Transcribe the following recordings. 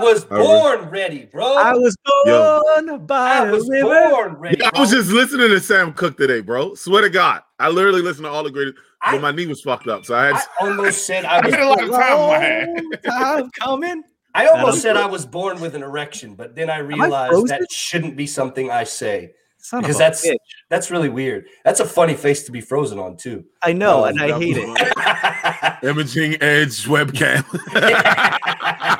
was born ready, bro. I was born Yo. by I was born ready. Yeah, I was just listening to Sam Cooke today, bro. Swear to God, I literally listened to all the greatest. I, but my knee was fucked up, so I had. I almost said I, was I had a lot of time on my hand. Time coming. I almost said I was born with an erection, but then I realized that shouldn't be something I say. Son because that's bitch. that's really weird. That's a funny face to be frozen on too. I know, and I hate it. Imaging Edge webcam.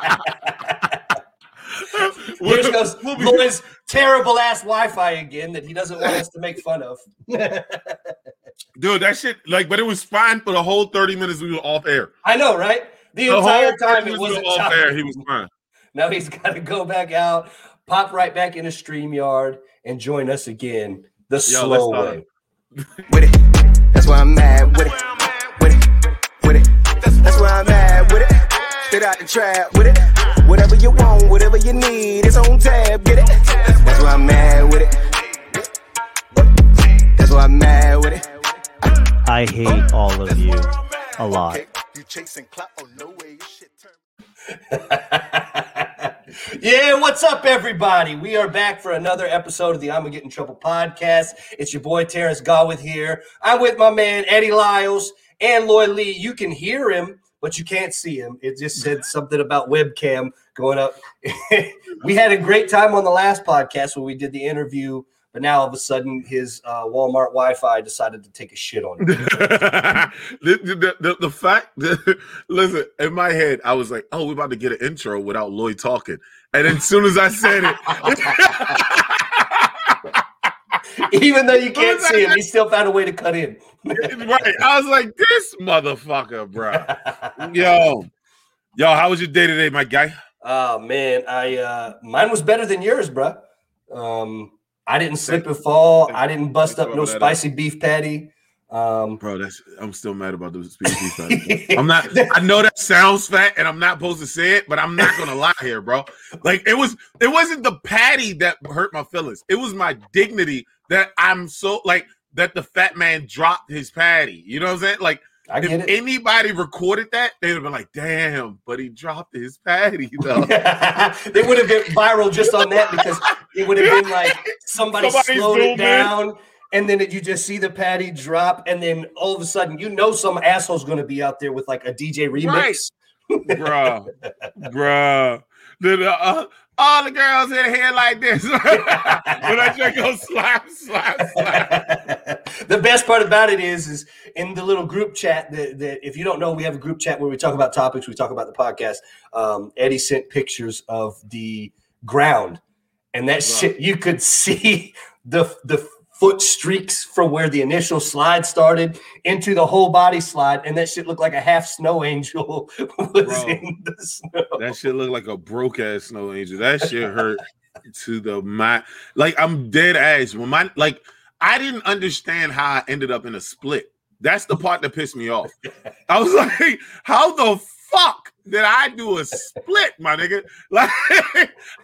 Here goes Lloyd's terrible ass Wi-Fi again that he doesn't want us to make fun of. Dude, that shit like, but it was fine for the whole thirty minutes we were off air. I know, right? The, the entire time it wasn't off air. He was fine. Now he's got to go back out, pop right back in a StreamYard and join us again the Yo, slow way. with it. That's why I'm mad with it. With it. With it. That's why I'm mad with it. Straight out the trap with it. Whatever you want, whatever you need, it's on tab. Get it. That's why I'm mad with it. That's why I'm mad with it. I hate all of you a lot. You chasing clout? Oh no way, shit. yeah, what's up, everybody? We are back for another episode of the I'm gonna get in trouble podcast. It's your boy Terrence Gawith here. I'm with my man Eddie Lyles and Lloyd Lee. You can hear him, but you can't see him. It just said something about webcam going up. we had a great time on the last podcast when we did the interview but now all of a sudden his uh, Walmart Wi-Fi decided to take a shit on him. the, the, the, the, fact, that, listen, in my head, I was like, "Oh, we're about to get an intro without Lloyd talking," and as soon as I said it, even though you can't see him, he still found a way to cut in. right, I was like, "This motherfucker, bro." Yo, yo, how was your day today, my guy? Oh man, I uh, mine was better than yours, bro. Um, I didn't slip and fall. I didn't bust up no spicy up. beef patty. Um, Bro, that's I'm still mad about the patty. I'm not. I know that sounds fat, and I'm not supposed to say it, but I'm not gonna lie here, bro. Like it was. It wasn't the patty that hurt my feelings. It was my dignity that I'm so like that. The fat man dropped his patty. You know what I'm saying? Like I if anybody recorded that, they'd have been like, "Damn!" But he dropped his patty though. they would have been viral just on that because it would have been like somebody slowed it down, and then it, you just see the patty drop, and then all of a sudden, you know, some asshole's going to be out there with like a DJ remix, right. bruh, bruh. The, uh, all the girls in here like this. when I just go slap, slap, slap. the best part about it is, is in the little group chat that, that, if you don't know, we have a group chat where we talk about topics, we talk about the podcast. Um, Eddie sent pictures of the ground, and that shit you could see the the foot streaks from where the initial slide started into the whole body slide, and that shit looked like a half snow angel was Bro, in the snow. That shit looked like a broke ass snow angel. That shit hurt to the mind. Like I'm dead ass. When my like I didn't understand how I ended up in a split. That's the part that pissed me off. I was like, how the fuck did I do a split, my nigga? Like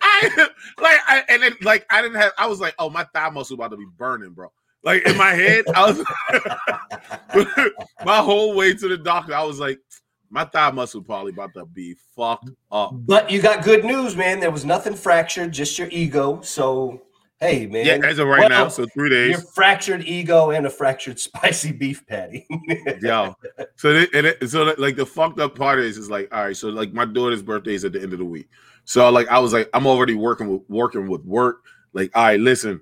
I like I and then like I didn't have I was like, oh my thigh muscle about to be burning, bro. Like in my head, I was my whole way to the doctor, I was like, my thigh muscle probably about to be fucked up. But you got good news, man. There was nothing fractured, just your ego. So Hey man, yeah, as of right well, now, so three days. Your fractured ego and a fractured spicy beef patty. yeah. So it, and it, so like the fucked up part is is like all right. So like my daughter's birthday is at the end of the week. So like I was like I'm already working with working with work. Like all right, listen,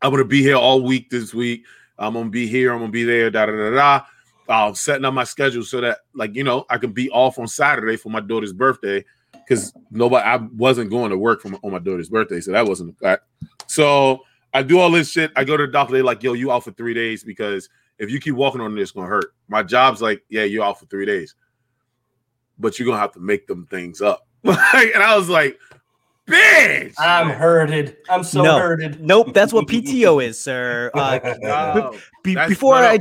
I'm gonna be here all week this week. I'm gonna be here. I'm gonna be there. Da da da da. I'm setting up my schedule so that like you know I can be off on Saturday for my daughter's birthday because nobody I wasn't going to work from on my daughter's birthday, so that wasn't a fact. So I do all this shit. I go to the doctor. They're like, "Yo, you out for three days because if you keep walking on this, it's gonna hurt." My job's like, "Yeah, you're out for three days, but you're gonna have to make them things up." and I was like, "Bitch, I'm hurted. I'm so no, hurted." Nope, that's what PTO is, sir. Uh, no, be, before I,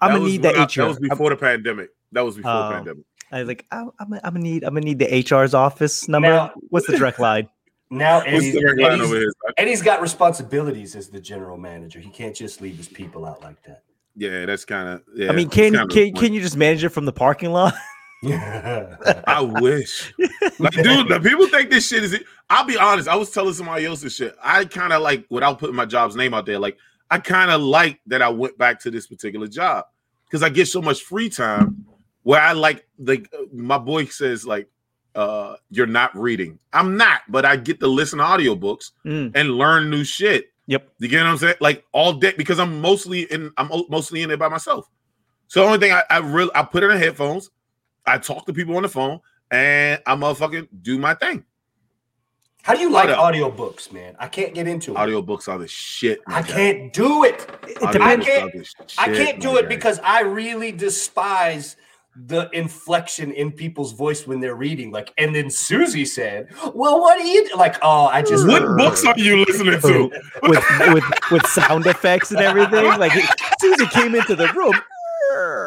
I'm gonna need that. That was before the pandemic. That was before uh, the oh. pandemic. I was like, I'm, I'm, gonna need, I'm gonna need the HR's office number. Now, What's the direct line? Now Eddie's, Eddie's, Eddie's got responsibilities as the general manager. He can't just leave his people out like that. Yeah, that's kind of. Yeah, I mean, can can, can you just manage it from the parking lot? Yeah. I wish. Like, dude, the people think this shit is. I'll be honest. I was telling somebody else this shit. I kind of like, without putting my job's name out there, like, I kind of like that I went back to this particular job because I get so much free time where I like, like, my boy says, like, uh, you're not reading. I'm not, but I get to listen to audiobooks mm. and learn new shit. Yep. You get what I'm saying? Like all day because I'm mostly in I'm mostly in it by myself. So the only thing I, I really I put in the headphones, I talk to people on the phone, and I motherfucking do my thing. How do you like audiobooks, man? I can't get into it. Audiobooks are the shit. I guy. can't do it. I can't, shit, I can't do it guy. because I really despise the inflection in people's voice when they're reading. Like, and then Susie said, "Well, what are you like?" Oh, I just what books are you listening to with with with sound effects and everything? Like, Susie came into the room.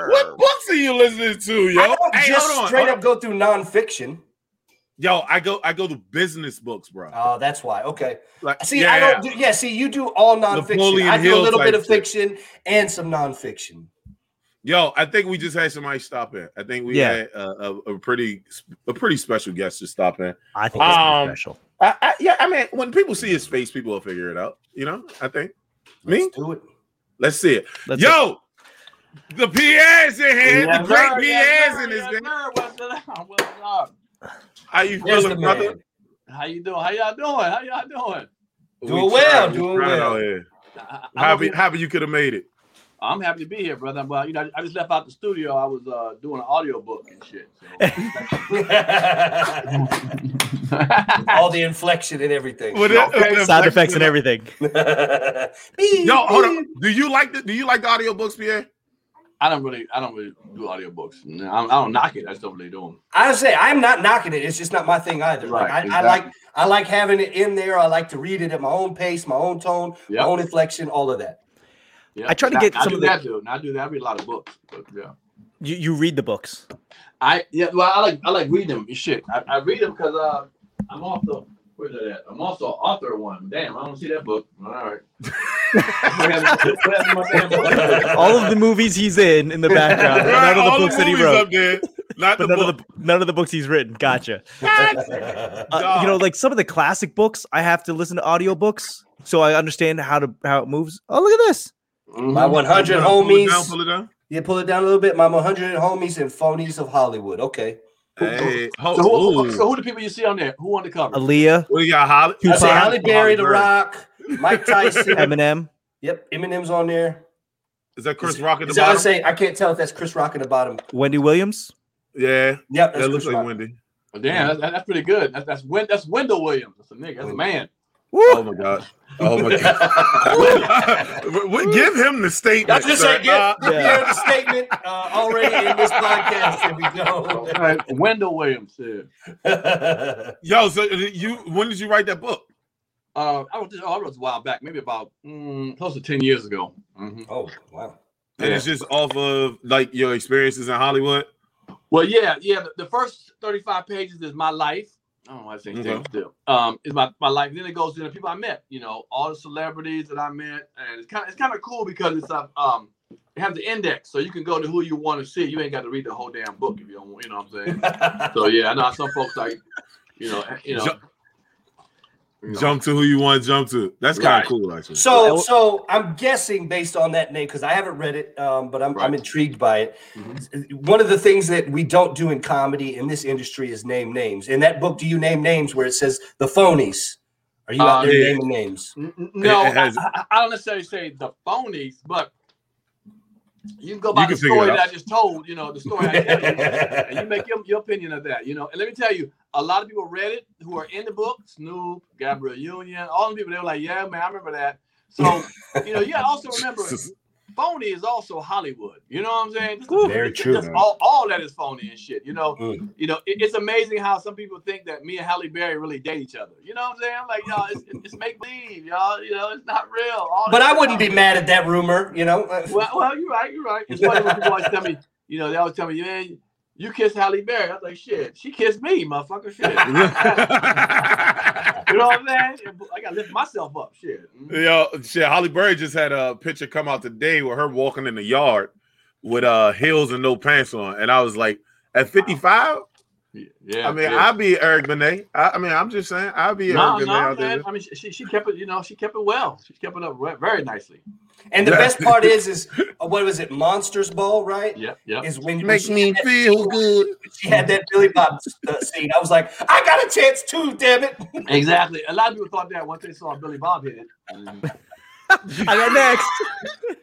What books are you listening to, yo? I don't hey, just straight up go through nonfiction. Yo, I go I go to business books, bro. Oh, that's why. Okay. Like, see, yeah. I don't do yeah, see, you do all nonfiction. Napoleon I do Hill a little bit of fiction shit. and some nonfiction. Yo, I think we just had somebody stop in. I think we yeah. had a, a, a, pretty a pretty special guest to stop in. I think it's um, special. I, I, yeah, I mean, when people see his face, people will figure it out. You know, I think. Let's Me? do it. Let's see it. Let's Yo, it. the Pierre's in here. Yeah, the great Pierre's yeah, in this yeah, thing. What's? What's up? How you feeling, brother? How you doing? How y'all doing? How y'all doing? Doing we well. Doing well. Happy, happy you could have made it. I'm happy to be here, brother. But you know, I just left out the studio. I was uh, doing an audio book and shit. So. All the inflection and everything. With it, sound effects and everything. Yo, hold on. Do you like the Do you like the audio books, Pierre? I don't really, I don't really do audiobooks. I, I don't knock it. I just don't really do them. I say I'm not knocking it. It's just not my thing either. Right, like I, exactly. I, like, I like having it in there. I like to read it at my own pace, my own tone, yep. my own inflection, all of that. Yeah. I try to get I, some I of that too. I do that. I read a lot of books. But yeah. You you read the books. I yeah. Well, I like I like reading them. Shit, I, I read them because uh, I'm also where's that at? I'm also author of one. Damn, I don't see that book. All right. All of the movies he's in in the background. None of the books the that he wrote. Not but none book. of the none of the books he's written. Gotcha. uh, you know, like some of the classic books, I have to listen to audiobooks so I understand how to how it moves. Oh, look at this. Mm-hmm. My 100 homies. Pull it down, pull it down. Yeah, pull it down a little bit. My 100 homies and phonies of Hollywood. Okay. Hey, so, who, so who the people you see on there? Who on the cover? Aaliyah. We got Holly. I say Halle Berry, The Rock, Mike Tyson, Eminem. Yep, Eminem's on there. Is that Chris is, Rock at the bottom? I say I can't tell if that's Chris Rock at the bottom. Wendy Williams. Yeah. Yep. That looks Chris like Rock. Wendy. Oh, damn, that's, that's pretty good. That's that's, Wend- that's Wendell Williams. That's a nigga. That's a man. Woo. Oh my god. Oh my god. give him the statement. I just say give, uh, yeah. the statement uh, already in this podcast. Here we go. All right. Wendell Williams. said. Yo, so you when did you write that book? Uh, I wrote this. Oh, I wrote this a while back, maybe about mm, close to ten years ago. Mm-hmm. Oh wow! And yeah. it's just off of like your experiences in Hollywood. Well, yeah, yeah. The, the first thirty-five pages is my life, I don't know why I say mm-hmm. still. Um, is my, my life. Then it goes to the people I met, you know, all the celebrities that I met. And it's kind of it's kind of cool because it's uh, um it has the index, so you can go to who you want to see. You ain't got to read the whole damn book if you don't you know what I'm saying? so yeah, I know some folks like, you know, you know, Jump to who you want to jump to. That's kind of right. cool, actually. So, so I'm guessing based on that name because I haven't read it, um, but I'm, right. I'm intrigued by it. Mm-hmm. One of the things that we don't do in comedy in this industry is name names. In that book, do you name names where it says the phonies? Are you out uh, there yeah. naming names? No, has, I, I, don't necessarily say the phonies, but you can go by the story that I just told. You know, the story I and you make your, your opinion of that. You know, and let me tell you, a lot of people read it who are in the book, Snoop, Gabrielle Union, all the people, they were like, yeah, man, I remember that. So, you know, you also remember phony is also Hollywood. You know what I'm saying? This, Very it's, true. It's all, all that is phony and shit. You know, mm. you know, it, it's amazing how some people think that me and Halle Berry really date each other. You know what I'm saying? I'm like, y'all, it's, it's make believe, y'all. You know, it's not real. All but I wouldn't be mad at that rumor. You know. well, well, you're right. You're right. It's funny when people always tell me, you know, they always tell me, man you kissed Halle Berry. I was like, shit, she kissed me, motherfucker. Shit. you know what I'm saying? I gotta lift myself up. Shit. Mm-hmm. Yo, shit, Halle Berry just had a picture come out today with her walking in the yard with uh heels and no pants on. And I was like, at 55. Yeah, I mean, yeah. I'd be Eric Benet. I, I, mean, I'm just saying, I'd be no, Eric no, Benet. I mean, she, she kept it, you know, she kept it well. She kept it up very nicely. And the best part is, is uh, what was it, Monsters Ball, right? Yeah, yeah. Is when makes me feel good. She had that Billy Bob uh, scene. I was like, I got a chance too, damn it. Exactly. A lot of people thought that once they saw Billy Bob hit it. I got next.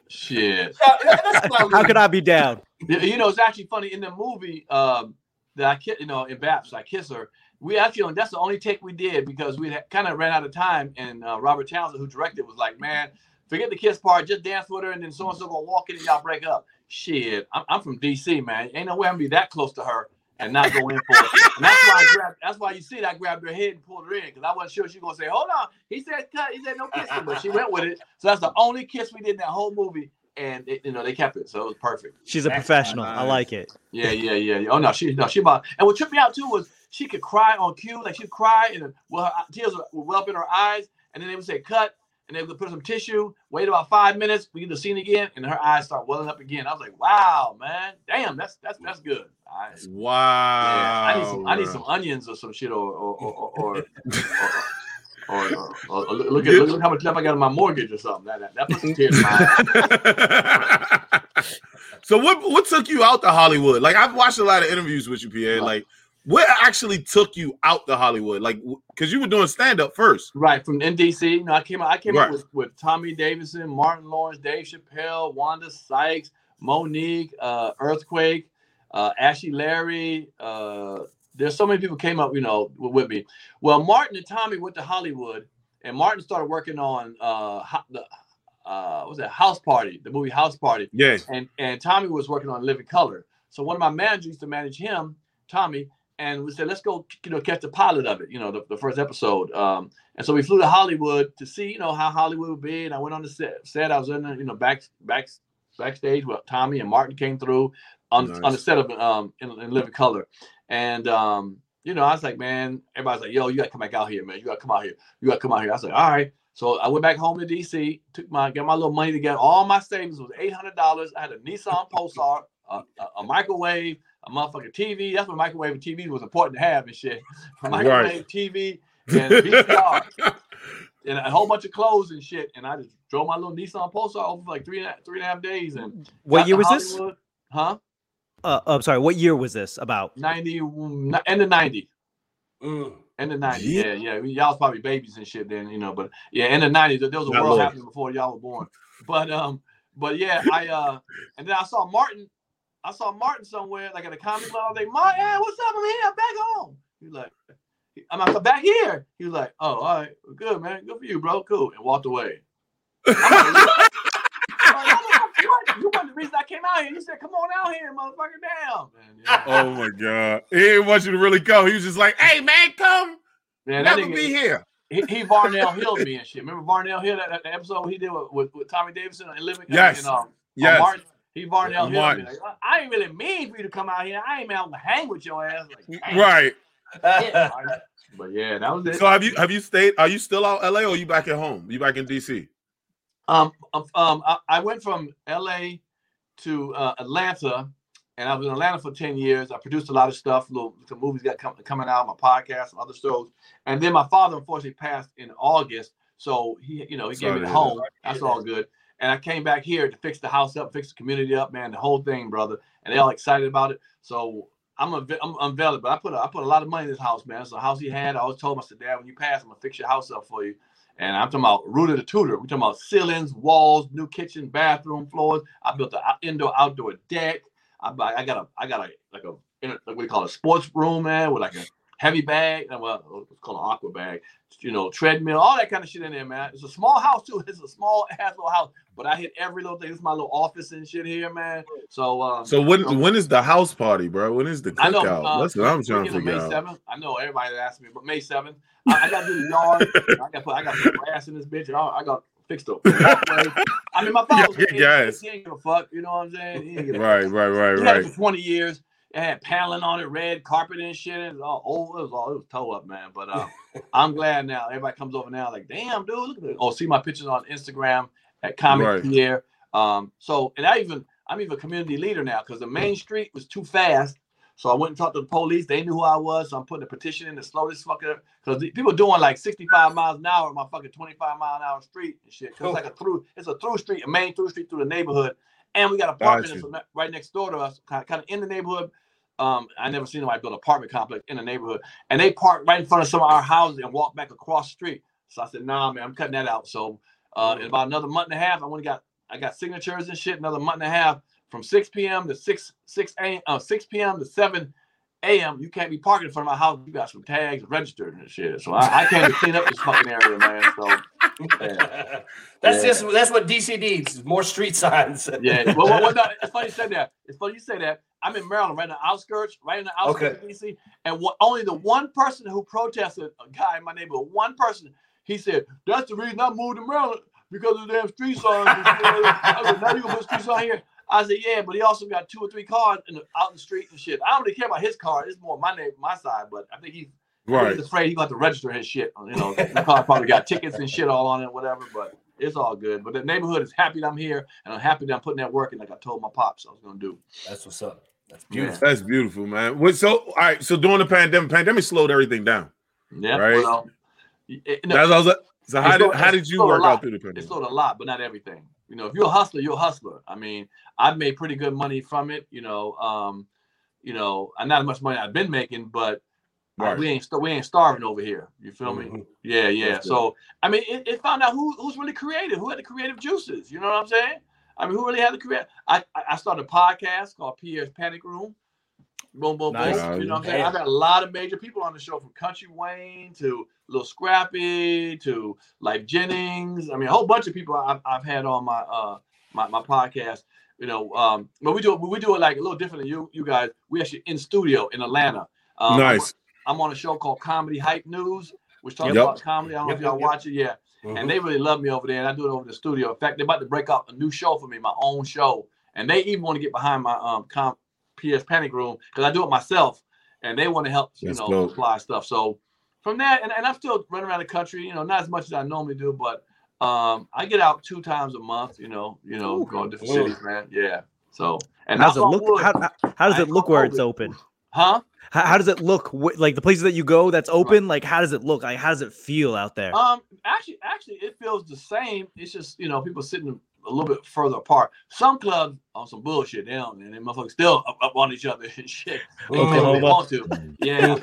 Shit. How could I be down? You know, it's actually funny in the movie um, that I kiss, you know, in Baps, I kiss her. We actually, that's the only take we did because we kind of ran out of time. And uh, Robert Townsend, who directed, was like, man, forget the kiss part, just dance with her, and then so and so gonna walk in and y'all break up. Shit, I'm, I'm from DC, man. Ain't no way I'm gonna be that close to her and not go in for it. And that's why I grabbed, that's why you see that I grabbed her head and pulled her in because I wasn't sure she was gonna say, hold on. He said cut, he said no kissing, but she went with it. So that's the only kiss we did in that whole movie. And it, you know they kept it, so it was perfect. She's a that's professional. Nice. I like it. Yeah, yeah, yeah, yeah. Oh no, she no, she about. And what tripped me out too was she could cry on cue, like she'd cry and well, her tears would well up in her eyes, and then they would say cut, and they would put some tissue, wait about five minutes, we get the scene again, and her eyes start welling up again. I was like, wow, man, damn, that's that's that's good. I, wow. Yeah, I need some I need some onions or some shit or or or, or, or or, or, or, look at look, how much left I got on my mortgage or something. That that, that puts some tears in my eyes. so what what took you out to Hollywood? Like I've watched a lot of interviews with you, Pierre. Like what actually took you out to Hollywood? Like because you were doing stand up first, right? From NDC. You know, I came I came right. up with, with Tommy Davidson, Martin Lawrence, Dave Chappelle, Wanda Sykes, Mo'Nique, uh, Earthquake, uh, Ashley Larry. Uh, there's so many people came up, you know, with me. Well, Martin and Tommy went to Hollywood, and Martin started working on uh, the uh, what was that House Party, the movie House Party. Yes. And and Tommy was working on Living Color. So one of my managers used to manage him, Tommy, and we said, let's go, you know, catch the pilot of it, you know, the, the first episode. Um, and so we flew to Hollywood to see, you know, how Hollywood would be. And I went on the set. set I was in, the, you know, back back backstage with Tommy and Martin came through on, nice. on the set of um in, in Living Color. And um, you know, I was like, man, everybody's like, yo, you gotta come back out here, man. You gotta come out here. You gotta come out here. I was like, all right. So I went back home to DC, took my got my little money together. All my savings was eight hundred dollars. I had a Nissan Pulsar, a, a, a microwave, a motherfucking TV. That's what microwave and TV was important to have and shit. A microwave, right. TV, and VCR, and a whole bunch of clothes and shit. And I just drove my little Nissan Pulsar over for like three and a, three and a half days. And what year was Hollywood. this? Huh? Uh, I'm sorry. What year was this? About 90, end of 90. Mm. End of 90. Yeah, yeah. Y'all was probably babies and shit then, you know. But yeah, end of 90. There was a Not world happening before y'all were born. But um, but yeah, I uh, and then I saw Martin I saw Martin somewhere, like at a comedy club. I was like, Martin, what's up? I'm here. I'm back home. He's like, I'm like, back here. He was like, oh, all right, good, man. Good for you, bro. Cool. And walked away. Like, you want the reason I came out here. You said, come on out here, motherfucker, down. Man, yeah. Oh my God. He didn't want you to really go. He was just like, hey, man, come. Man, Never nigga, be here. He, he Varnell Hill me and shit. Remember Varnell Hill, that, that episode he did with, with, with Tommy Davidson and Living? Yes. And, um, yes. Martin, he Varnell Hill. Like, I ain't really mean for you to come out here. I ain't out to hang with your ass. Like, right. but yeah, that was it. So have you have you stayed? Are you still out LA or are you back at home? You back in DC? Um, um, um I, I went from LA to uh, Atlanta, and I was in Atlanta for ten years. I produced a lot of stuff. Little some movies got com- coming out, my podcast, and other shows. And then my father unfortunately passed in August, so he, you know, he Sorry, gave me the home. That's all good. And I came back here to fix the house up, fix the community up, man, the whole thing, brother. And they all excited about it. So I'm a, I'm unveiled, but I put a, I put a lot of money in this house, man. So the house he had, I always told him, I said, Dad, when you pass, I'm gonna fix your house up for you. And I'm talking about Rooter the Tutor. We're talking about ceilings, walls, new kitchen, bathroom floors. I built an indoor outdoor deck. I, I got a I got a like a like what do you call it, a sports room, man, with like a heavy bag, well, it's called an aqua bag, you know, treadmill, all that kind of shit in there, man. It's a small house too. It's a small ass little house, but I hit every little thing. It's my little office and shit here, man. So, um, so when know, when is the house party, bro? When is the cookout? Know, uh, That's what I'm trying to figure May out. 7th. I know everybody asked me, but May 7th, I, I got to do the yard. I got to put I got put grass in this bitch, and I, I got fixed up. I mean, my father yeah, he, he ain't give a fuck. You know what I'm saying? right, right, right, right. For 20 years. It had paneling on it, red carpet and shit. It was all old. It was all it was toe up, man. But uh, I'm glad now. Everybody comes over now, like, damn, dude, look at this. Oh, see my pictures on Instagram at Comic right. Pierre. Um, so and I even I'm even a community leader now because the main street was too fast. So I went and talked to the police. They knew who I was. So I'm putting a petition in to slow this fucker because people doing like 65 miles an hour on my fucking 25 mile an hour street and shit. Cause it's like a through, it's a through street, a main through street through the neighborhood, and we got a apartments right next door to us, kind of, kind of in the neighborhood. Um, I never seen anybody build an apartment complex in the neighborhood, and they park right in front of some of our houses and walk back across the street. So I said, Nah, man, I'm cutting that out. So uh, in about another month and a half, I only got I got signatures and shit. Another month and a half from 6 p.m. to 6 6 a.m. Uh, 6 p.m. to 7 a.m. You can't be parking in front of my house. You got some tags registered and shit. So I, I came to clean up this fucking area, man. So yeah. that's yeah. just that's what DC needs. More street signs. yeah. Well, well, well no, it's funny you said that. It's funny you say that. I'm in Maryland, right in the outskirts, right in the outskirts okay. of DC. And what, only the one person who protested, a guy in my neighborhood, one person, he said, "That's the reason I moved to Maryland because of the damn street signs." I was like, "Now you gonna put street sign here?" I said, yeah, but he also got two or three cars in the, out in the street and shit. I don't really care about his car. It's more my name, my side, but I think he's, right. he's afraid he's going to register his shit. You know, the car probably got tickets and shit all on it, whatever, but it's all good. But the neighborhood is happy that I'm here and I'm happy that I'm putting that work in like I told my pops I was going to do. That's what's up. That's beautiful. That's beautiful, man. So, all right. So during the pandemic, pandemic slowed everything down. Yeah. Right. Well, it, no, That's, so how did, how did you work out through the pandemic? It slowed a lot, but not everything. You know, if you're a hustler, you're a hustler. I mean, I've made pretty good money from it. You know, um, you know, not as much money I've been making, but right. we ain't we ain't starving over here. You feel mm-hmm. me? Yeah, yeah. So I mean, it, it, found out who who's really creative, who had the creative juices. You know what I'm saying? I mean, who really had the career? I I started a podcast called Pierre's Panic Room. Boom, boom, nice. boom. You know what I'm saying? I've got a lot of major people on the show from Country Wayne to Little Scrappy to Lyfe Jennings. I mean, a whole bunch of people I've, I've had on my uh my, my podcast. You know, um, but we do it we do it like a little different than you you guys. We actually in studio in Atlanta. Um, nice. I'm, I'm, on a show called Comedy Hype News, which talks yep. about comedy. I don't know if y'all yep. watch it. Yeah. Mm-hmm. And they really love me over there, and I do it over the studio. In fact, they're about to break up a new show for me, my own show, and they even want to get behind my um com- PS Panic Room because I do it myself, and they want to help you That's know dope. supply stuff. So from that, and, and I'm still running around the country, you know, not as much as I normally do, but um, I get out two times a month, you know, you know, Ooh, going to different cities, man. Yeah. So and how does it look? Wood, how, how, does it look where it's open? Huh? How, how, does it look? Like the places that you go that's open, like how does it look? Like how does it feel out there? Um, actually, actually, it feels the same. It's just you know people sitting a little bit further apart. Some clubs on some bullshit, they don't, and they motherfuckers still up, up on each other and shit. Oklahoma. They want to, yeah.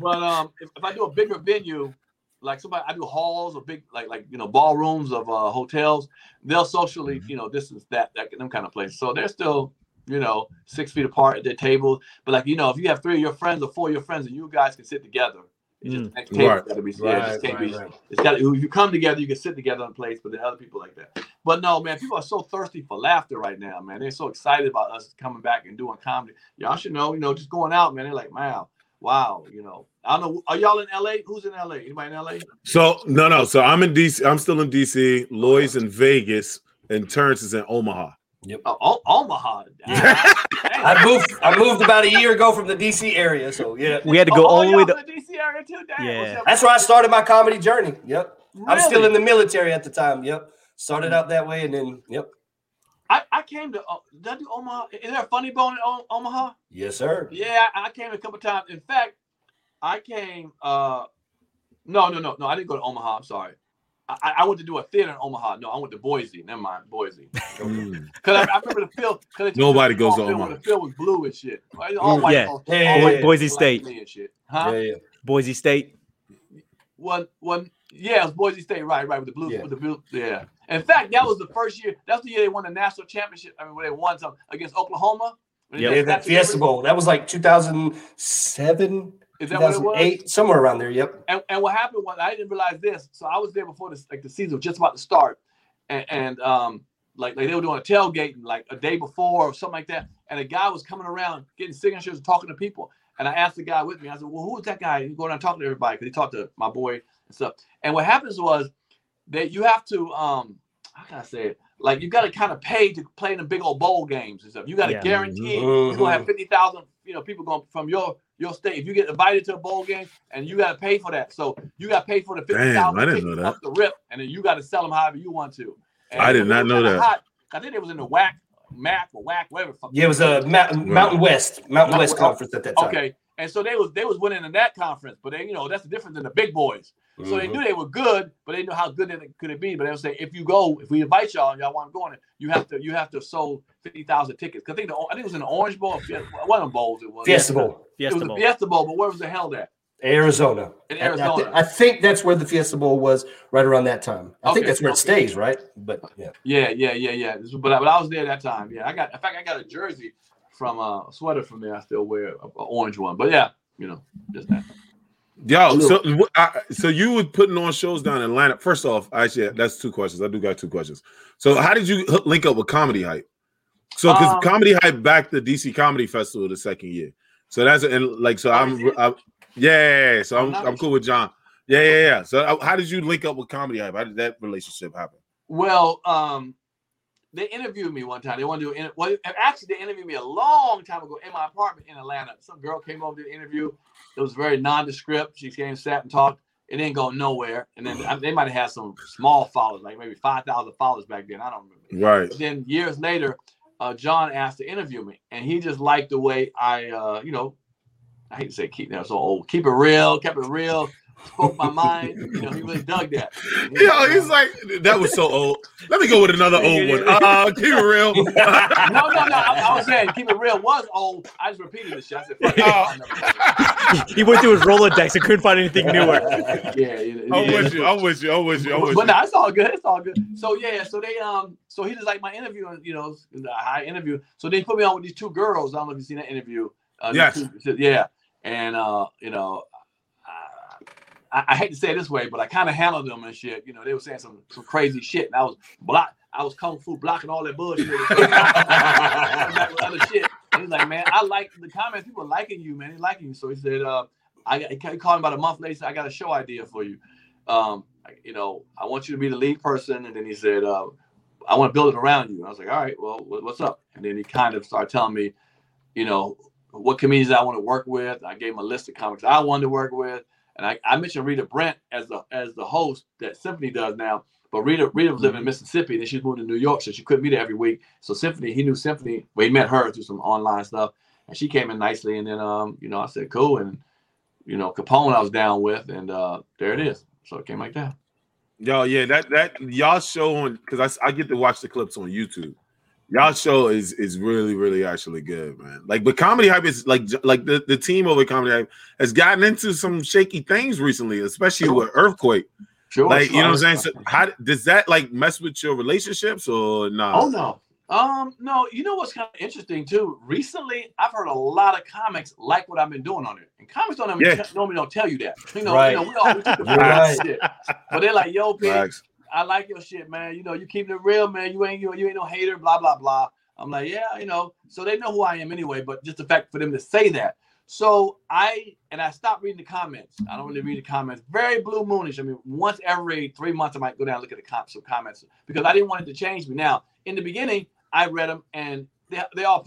but um, if, if I do a bigger venue, like somebody I do halls or big like like you know ballrooms of uh, hotels, they'll socially mm-hmm. you know distance that that them kind of place. So they're still you know six feet apart at their table. But like you know if you have three of your friends or four of your friends and you guys can sit together. It's just mm. next table right. gotta be yeah, right, just can't right, be right. it's got if you come together you can sit together in place, but there are other people like that. But no, man, people are so thirsty for laughter right now, man. They're so excited about us coming back and doing comedy. Y'all should know, you know, just going out, man. They're like, wow, wow, you know. I don't know. Are y'all in LA? Who's in LA? Anybody in LA? So no, no. So I'm in DC. I'm still in DC. Lloyd's in Vegas, and Terrence is in Omaha. Yep. Oh, Omaha. I moved. I moved about a year ago from the DC area, so yeah. We had to go oh, all the way to the DC area too. Damn. Yeah. That's where I started my comedy journey. Yep. Really? I'm still in the military at the time. Yep. Started out that way, and then yep. I, I came to uh, did I do Omaha? Is there a funny bone in o- Omaha? Yes, sir. Yeah, I, I came a couple times. In fact, I came. uh No, no, no, no. I didn't go to Omaha. I'm sorry. I, I went to do a theater in Omaha. No, I went to Boise. Never mind, Boise. Because mm. I, I, remember the film. Nobody goes to Omaha. The film was blue and shit. All white, yeah. All, yeah, all yeah, Boise State. And shit. Huh? Yeah, yeah. Boise State. One, one. Yeah, it was Boise State. Right, right. With the blue, yeah. with the blue. Yeah. In fact, that was the first year. That's the year they won the national championship. I mean, when they won some against Oklahoma. Yeah, that Fiesta Bowl. That was like 2007. Is that what it was? Somewhere around there. Yep. And, and what happened was I didn't realize this. So I was there before this, like the season was just about to start, and, and um, like, like they were doing a tailgate like a day before or something like that. And a guy was coming around getting signatures and talking to people. And I asked the guy with me. I said, "Well, who is that guy? He's going around talking to everybody because he talked to my boy and stuff." And what happens was that you have to um, how can I say it? Like you got to kind of pay to play in the big old bowl games and stuff. You got to yeah. guarantee mm-hmm. you're gonna have fifty thousand, you know, people going from your your state. If you get invited to a bowl game and you got to pay for that, so you got to pay for the fifty thousand. I didn't know that. The rip, and then you got to sell them however you want to. And I did not know that. Hot, I think it was in the WAC MAC or WAC, whatever. Yeah, it was a Ma- Mountain West, Mountain West conference at that time. Okay, and so they was they was winning in that conference, but they you know that's the difference in the big boys. So mm-hmm. they knew they were good, but they knew how good it could it be. But they would say, if you go, if we invite y'all and y'all want to go on it, you have to you have to sold fifty thousand tickets. Cause I think the I think it was in the Orange Bowl, one of the bowls. It was Fiesta Bowl. Fiesta it was Bowl. Fiesta Bowl, but where was it held at? Arizona. In Arizona. I, th- I, think that's where the Fiesta Bowl was right around that time. I okay, think that's where okay. it stays, right? But yeah. Yeah, yeah, yeah, yeah. But, but I was there that time. Yeah, I got. In fact, I got a jersey from uh, a sweater from there. I still wear an orange one. But yeah, you know, just that. Yo, so I, so you were putting on shows down in Atlanta. First off, actually, that's two questions. I do got two questions. So, how did you link up with Comedy Hype? So, because um, Comedy Hype backed the DC Comedy Festival the second year. So that's and like so I'm, I'm yeah, so I'm I'm cool with John. Yeah, yeah, yeah. So, uh, how did you link up with Comedy Hype? How did that relationship happen? Well, um, they interviewed me one time. They wanted to do well. Actually, they interviewed me a long time ago in my apartment in Atlanta. Some girl came over to the interview. It was very nondescript. She came, sat, and talked. It didn't go nowhere. And then they might have had some small followers, like maybe five thousand followers back then. I don't remember. Right. But then years later, uh, John asked to interview me, and he just liked the way I, uh, you know, I hate to say keep that so old, keep it real, kept it real spoke my mind. You know, he really dug that. He Yo, he's like, that was so old. Let me go with another old one. Uh, keep it real. no, no, no. I, I, was saying keep it real was old. I just repeated the shit. I said, oh. he went through his Rolodex and couldn't find anything newer. Yeah, yeah, I'm with you. I'm with you. I'm with you. I'm with but, you. no, it's all good. It's all good. So yeah, so they um, so he just like my interview, you know, high interview. So they put me on with these two girls. I don't know if you've seen that interview. Uh, yes. Two, yeah. And uh, you know, I, I hate to say it this way, but I kind of handled them and shit. You know, they were saying some some crazy shit, and I was block. I was kung fu blocking all that bullshit. other shit. He's like, man, I like the comments. People liking you, man. They liking you. So he said, uh, I he called me about a month later. I got a show idea for you. Um, you know, I want you to be the lead person. And then he said, uh, I want to build it around you. And I was like, all right, well, what's up? And then he kind of started telling me, you know, what comedians I want to work with. I gave him a list of comics I wanted to work with. And I, I mentioned Rita Brent as the as the host that Symphony does now. But Rita Rita was living in mm-hmm. Mississippi, and then she's moved to New York, so she couldn't be there every week. So Symphony, he knew Symphony. Well, he met her through some online stuff, and she came in nicely. And then, um, you know, I said, "Cool." And you know, Capone, I was down with, and uh, there it is. So it came like that. Yo, yeah, that that y'all showing because I, I get to watch the clips on YouTube y'all show is is really really actually good man like but comedy hype is like like the, the team over comedy hype has gotten into some shaky things recently especially sure. with earthquake sure like sure. you know what i'm saying so how does that like mess with your relationships or not oh no um no you know what's kind of interesting too recently i've heard a lot of comics like what i've been doing on it and comics don't yeah. normally don't tell you that you know, right. you know we all we took the right. shit but they're like yo pigs I like your shit, man. You know, you keep it real, man. You ain't you, you ain't no hater, blah blah blah. I'm like, yeah, you know. So they know who I am anyway. But just the fact for them to say that. So I and I stopped reading the comments. I don't really read the comments. Very blue moonish. I mean, once every three months, I might go down and look at the some comments because I didn't want it to change me. Now, in the beginning, I read them and they, they all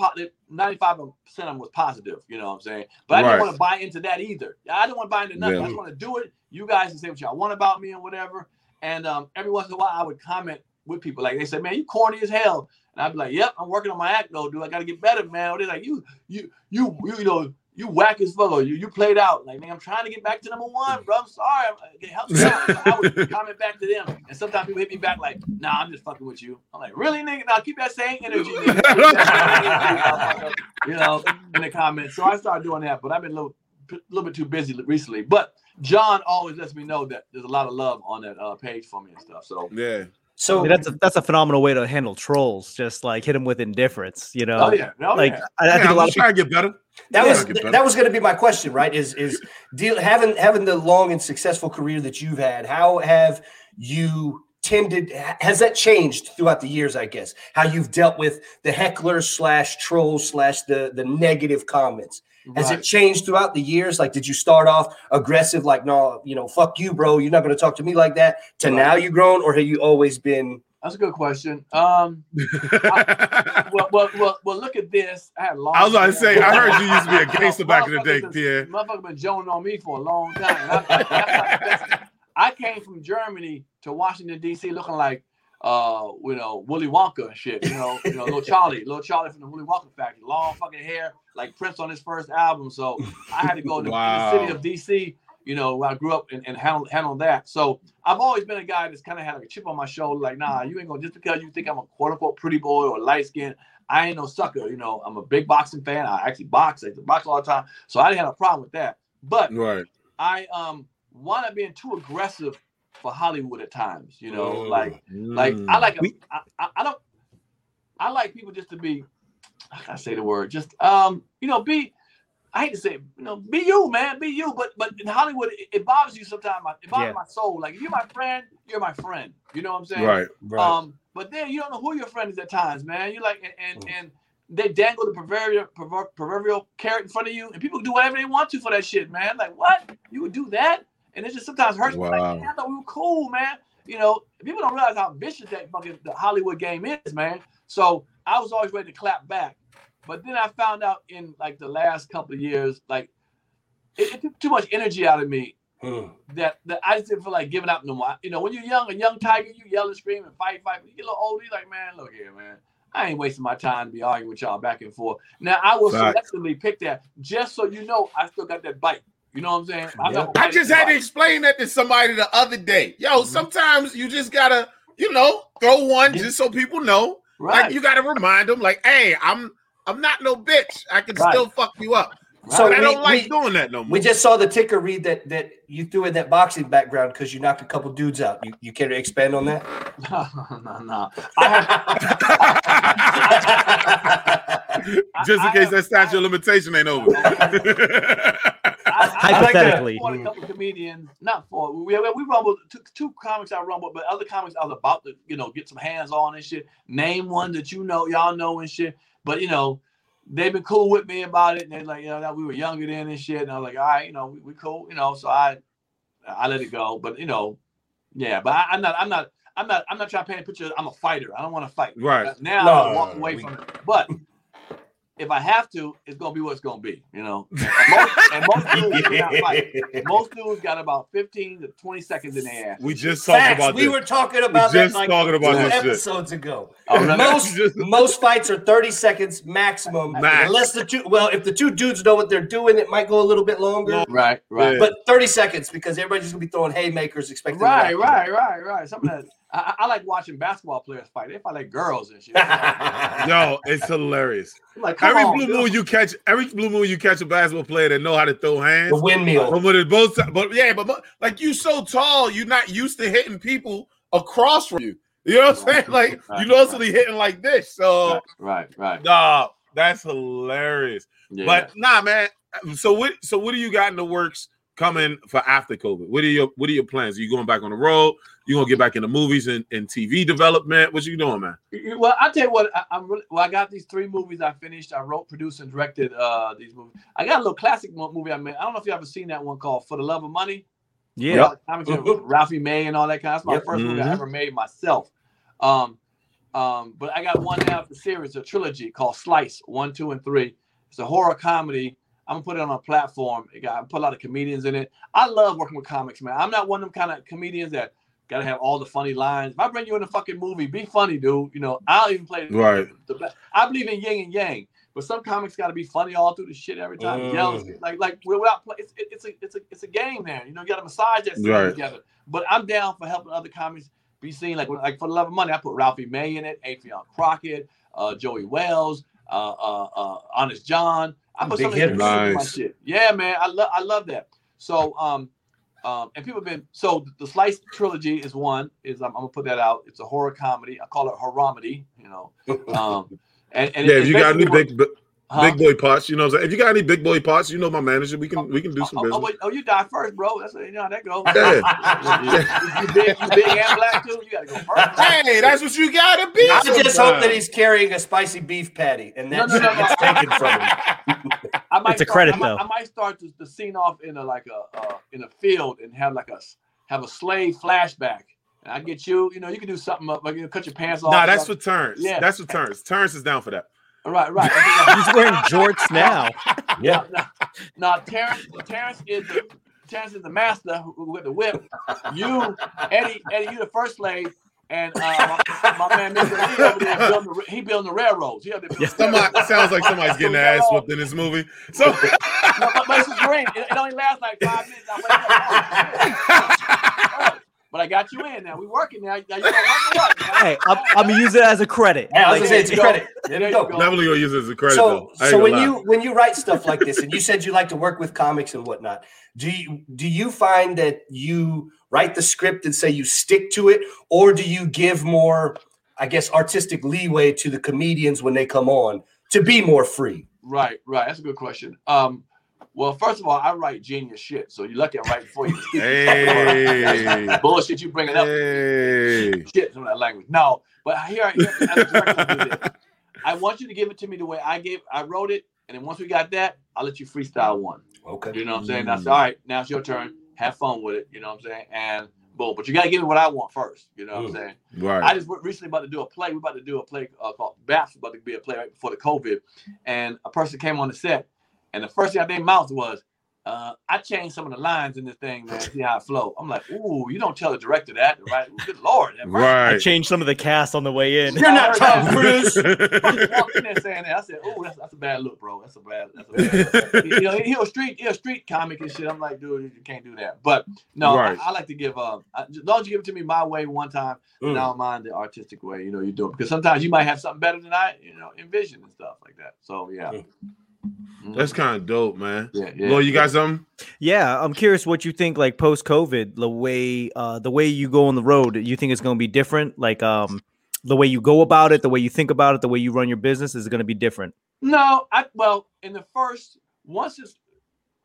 95 percent of them was positive. You know what I'm saying? But I didn't want to buy into that either. I didn't want to buy into nothing. I just want to do it. You guys can say what y'all want about me and whatever. And um, every once in a while, I would comment with people like they said, "Man, you corny as hell," and I'd be like, "Yep, I'm working on my act though, dude. I got to get better, man." Or they're like, "You, you, you, you, you know." You whack as fuck, or you, you played out. Like, man, I'm trying to get back to number one, bro. I'm sorry. I'm, help me out. So I would comment back to them. And sometimes people hit me back like, nah, I'm just fucking with you. I'm like, really, nigga? Now keep that same energy, you know, in the comments. So I started doing that, but I've been a little, a little bit too busy recently. But John always lets me know that there's a lot of love on that uh, page for me and stuff. So yeah. So I mean, that's a, that's a phenomenal way to handle trolls. Just like hit them with indifference, you know. Oh yeah, oh, like yeah. I, I think a lot of people get better. That yeah, was that was going to be my question, right? Is is deal having having the long and successful career that you've had? How have you tended? Has that changed throughout the years? I guess how you've dealt with the hecklers slash trolls slash the the negative comments. Has right. it changed throughout the years? Like, did you start off aggressive, like, no, you know, fuck you, bro, you're not going to talk to me like that, to right. now you grown, or have you always been? That's a good question. Um, I, well, well, well, well, look at this. I had long. I was about to say, I heard you used to be a gangster back in the day, Pierre. Motherfucker been joning on me for a long time. I, I, I came from Germany to Washington D.C. looking like uh, you know, Willy Wonka and shit. You know, you know, little Charlie, little Charlie from the Willy Wonka factory, long fucking hair, like Prince on his first album. So I had to go to wow. the city of DC. You know, where I grew up and, and handle, handle that. So I've always been a guy that's kind of had like a chip on my shoulder, like, nah, you ain't gonna just because you think I'm a quote unquote pretty boy or light skin, I ain't no sucker. You know, I'm a big boxing fan. I actually box. I box all the time. So I didn't have a problem with that. But right. I um wound up being too aggressive for Hollywood at times. You know, mm. like like I like a, I, I, I don't I like people just to be I say the word just um you know be I hate to say, you know, be you, man, be you. But but in Hollywood, it, it bothers you sometimes. It bothers yeah. my soul. Like if you're my friend, you're my friend. You know what I'm saying? Right. Right. Um, but then you don't know who your friend is at times, man. You like and and, mm. and they dangle the proverbial proverbial carrot in front of you, and people do whatever they want to for that shit, man. Like what? You would do that? And it just sometimes hurts wow. me. Like, I thought we were cool, man. You know, people don't realize how vicious that fucking the Hollywood game is, man. So I was always ready to clap back. But then I found out in like the last couple of years, like it, it took too much energy out of me hmm. that that I just didn't feel like giving up no more. You know, when you're young, a young tiger, you yell and scream and fight, fight. When you get a little older, you're like, man, look here, man. I ain't wasting my time to be arguing with y'all back and forth. Now I will selectively pick that just so you know I still got that bite. You know what I'm saying? I'm I just had to explain that to somebody the other day. Yo, mm-hmm. sometimes you just gotta, you know, throw one just so people know. Right. Like you gotta remind them, like, hey, I'm I'm not no bitch. I can right. still fuck you up. So I don't like we, doing that no more. We just saw the ticker read that that you threw in that boxing background because you knocked a couple dudes out. You you care to expand on that? No, no, no. just in case that statute of limitation ain't over. Hypothetically, I, like a couple comedians, not for we we rumbled two, two comics I rumbled, but other comics I was about to you know get some hands on and shit. Name one that you know, y'all know and shit. But you know, they've been cool with me about it. And they're like, you know, that we were younger then and shit. And I was like, all right, you know, we, we cool, you know. So I I let it go. But you know, yeah, but I, am not I'm not I'm not I'm not trying to paint a picture. I'm a fighter. I don't want to fight. Right. Now no, I walk away we, from it. But if I have to, it's gonna be what it's gonna be, you know. And most, and most dudes. Most dudes got about 15 to 20 seconds in their ass. We just talked Facts. about we this. were talking about we just that like talking about two episodes shit. ago. Oh, most most fights are 30 seconds maximum. Max. Unless the two well, if the two dudes know what they're doing, it might go a little bit longer. Right, right. But 30 seconds because everybody's gonna be throwing haymakers expecting. Right, right, right, right. Some of that I, I, like watching basketball players fight. They fight like girls and shit. Yo, it's hilarious. Like, every on, blue moon you catch, every blue moon you catch a basketball player that know how to throw hands. The windmill. But when it both, but yeah, but like you so tall, you're not used to hitting people across from you. You know what I'm saying? Like right, you mostly right. hitting like this. So right, right, right. Nah, that's hilarious. Yeah. But nah, man. So what? So what do you got in the works coming for after COVID? What are your What are your plans? Are you going back on the road? You gonna get back into movies and, and TV development? What you doing, man? Well, I tell you what, I, am really well. I got these three movies I finished. I wrote, produced, and directed uh these movies. I got a little classic movie I made. I don't know if you ever seen that one called For the Love of Money. Yeah, Ralphie May and all that kind. Of, that's my yep. 1st mm-hmm. movie I mm-hmm. ever made myself. Um, um, but I got one now the series, a trilogy called Slice One, Two, and Three. It's a horror comedy I'm gonna put it on a platform. It got I put a lot of comedians in it. I love working with comics, man. I'm not one of them kind of comedians that gotta have all the funny lines. If I bring you in a fucking movie, be funny, dude. You know, I'll even play right. The best. I believe in yin and yang, but some comics gotta be funny all through the shit every time. Mm. Yells, like like without play. It's, it's a it's a it's a game, man. You know, you gotta massage that right. together. But I'm down for helping other comics be seen. Like like for the love of money, I put Ralphie May in it, Adrian Crockett, uh, Joey Wells, uh, uh, uh, Honest John. I put some of nice. my shit. Yeah, man, I love I love that. So um um and people have been so the Slice trilogy is one is I'm, I'm, gonna put that out. It's a horror comedy. I call it horromedy. You know, um and, and yeah, if you got any big. Huh? Big boy pots, you know. If you got any big boy pots, you know my manager. We can we can do some oh, business. Oh, wait, oh, you die first, bro. That's you know how that goes. Yeah. you, big, you big and black too. You gotta go first. Hey, that's what you gotta be. I just hope that he's carrying a spicy beef patty, and that's no, no, no, no. taken from him. I might it's a credit I though. I might start the, the scene off in a like a uh, in a field and have like a have a slave flashback. And I get you. You know, you can do something up, like you know, cut your pants off. Nah, that's for turns. Yeah, that's for turns. Turns is down for that. Right, right. He's wearing jorts now. yeah. Now, now Terrence, Terrence is the Terrence is the master with the whip. You, Eddie, Eddie, you the first slave. And uh, my, my, man Mr. Lee over there building the, he building the railroads. He building yeah, somebody, sounds like somebody's getting their ass whooped in this movie. So, no, but, but it's great. It, it, only lasts like five minutes. but I got you in now. We working now. now you hey, I'm, I'm, gonna use it as a credit. Yeah, I was gonna say it's a credit. There you go. Definitely gonna use it as a credit. So, so when you when you write stuff like this, and you said you like to work with comics and whatnot, do you do you find that you write the script and say you stick to it, or do you give more, I guess, artistic leeway to the comedians when they come on to be more free? Right, right. That's a good question. Um, well, first of all, I write genius shit, so you're lucky I'm writing for you. hey, bullshit you bringing up. Hey. Shit from that language. No, but here, here I want you to give it to me the way I gave. I wrote it, and then once we got that, I'll let you freestyle one. Okay. You know what I'm saying? That's all right. Now it's your turn have fun with it. You know what I'm saying? And boom, but you got to give me what I want first. You know what I'm saying? Right. I just recently about to do a play. We're about to do a play uh, called Baps, about to be a play right before the COVID. And a person came on the set, and the first thing I think mouth was, uh, I changed some of the lines in this thing, man. See how it flow. I'm like, ooh, you don't tell the director that, right? Good lord, right? I changed some of the cast on the way in. You're not Tom Cruise. walked in there saying that. I said, ooh, that's, that's a bad look, bro. That's a bad. That's a bad. you know, he's a street, he's a street comic and shit. I'm like, dude, you can't do that. But no, right. I, I, like to give. Uh, I, as long as you give it to me my way one time, mm. and I don't mind the artistic way. You know, you do it because sometimes you might have something better than I, you know, envision and stuff like that. So yeah. Mm. That's mm. kind of dope, man. Yeah, yeah. Well, you got something? Yeah, I'm curious what you think. Like post COVID, the way uh, the way you go on the road, you think it's going to be different? Like um, the way you go about it, the way you think about it, the way you run your business is it going to be different. No, I well, in the first once it's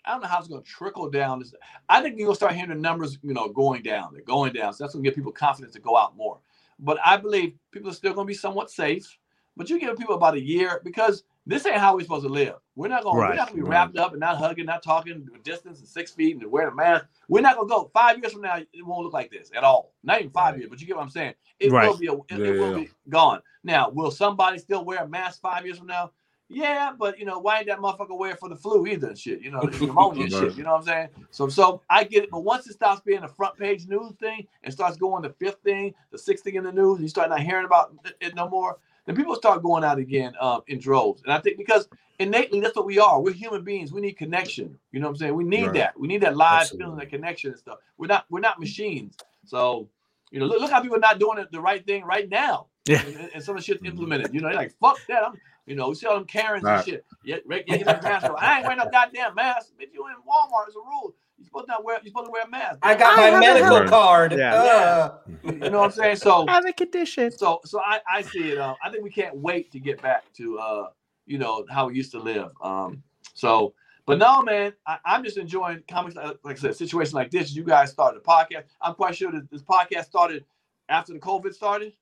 I don't know how it's going to trickle down. I think you're going to start hearing the numbers, you know, going down. They're going down. So that's going to give people confidence to go out more. But I believe people are still going to be somewhat safe. But you give people about a year because this ain't how we're supposed to live. We're not gonna right, we're not gonna be right. wrapped up and not hugging, not talking distance and six feet and wearing a mask. We're not gonna go five years from now. It won't look like this at all. Not even five right. years, but you get what I'm saying. It will be a, it, yeah, it will be gone. Now, will somebody still wear a mask five years from now? Yeah, but you know, why ain't that motherfucker wear for the flu either and shit? You know, pneumonia and shit. You know what I'm saying? So, so I get it. But once it stops being a front page news thing and starts going the fifth thing, the sixth thing in the news, you start not hearing about it no more then people start going out again um, in droves. And I think because innately that's what we are. We're human beings. We need connection. You know what I'm saying? We need right. that. We need that live Absolutely. feeling, that connection and stuff. We're not we're not machines. So you know, look, look how people are not doing it the right thing right now. Yeah. And, and some of the shit implemented. You know, they're like fuck that. I'm you know, we see all them Karens right. and shit. Yeah, yeah, yeah. I ain't wearing no goddamn mask. Bitch, you in Walmart is a rule. You're supposed to wear. You're supposed to wear a mask. I got I my medical card. Yeah. Uh. You know what I'm saying? So I have a condition. So so I I see it. Uh, I think we can't wait to get back to uh you know how we used to live. Um. So. But no, man, I, am just enjoying comics. Like I said, situation like this. You guys started a podcast. I'm quite sure that this podcast started after the COVID started.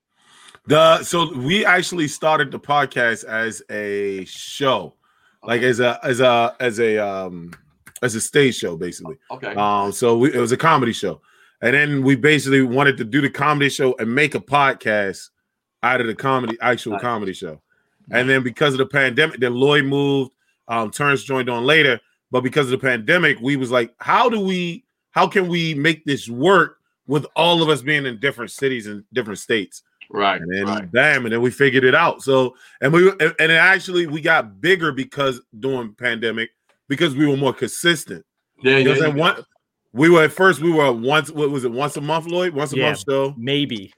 The so we actually started the podcast as a show, okay. like as a as a as a um as a stage show, basically. Okay. Um, so we, it was a comedy show, and then we basically wanted to do the comedy show and make a podcast out of the comedy actual nice. comedy show. And then because of the pandemic, then Lloyd moved. Um, Terrence joined on later, but because of the pandemic, we was like, how do we? How can we make this work with all of us being in different cities and different states? Right. And then right. bam, and then we figured it out. So and we and it actually we got bigger because during pandemic because we were more consistent. Yeah, yeah. yeah. One, we were at first we were once what was it once a month, Lloyd? Once a yeah, month show? Maybe.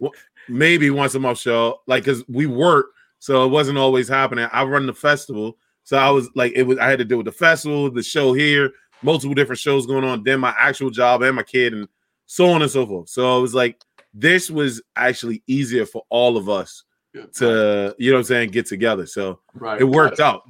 Maybe once a month show. Like cause we work, so it wasn't always happening. I run the festival. So I was like it was I had to deal with the festival, the show here, multiple different shows going on, then my actual job and my kid and so on and so forth. So it was like this was actually easier for all of us Good. to you know what I'm saying get together. So right. it worked out.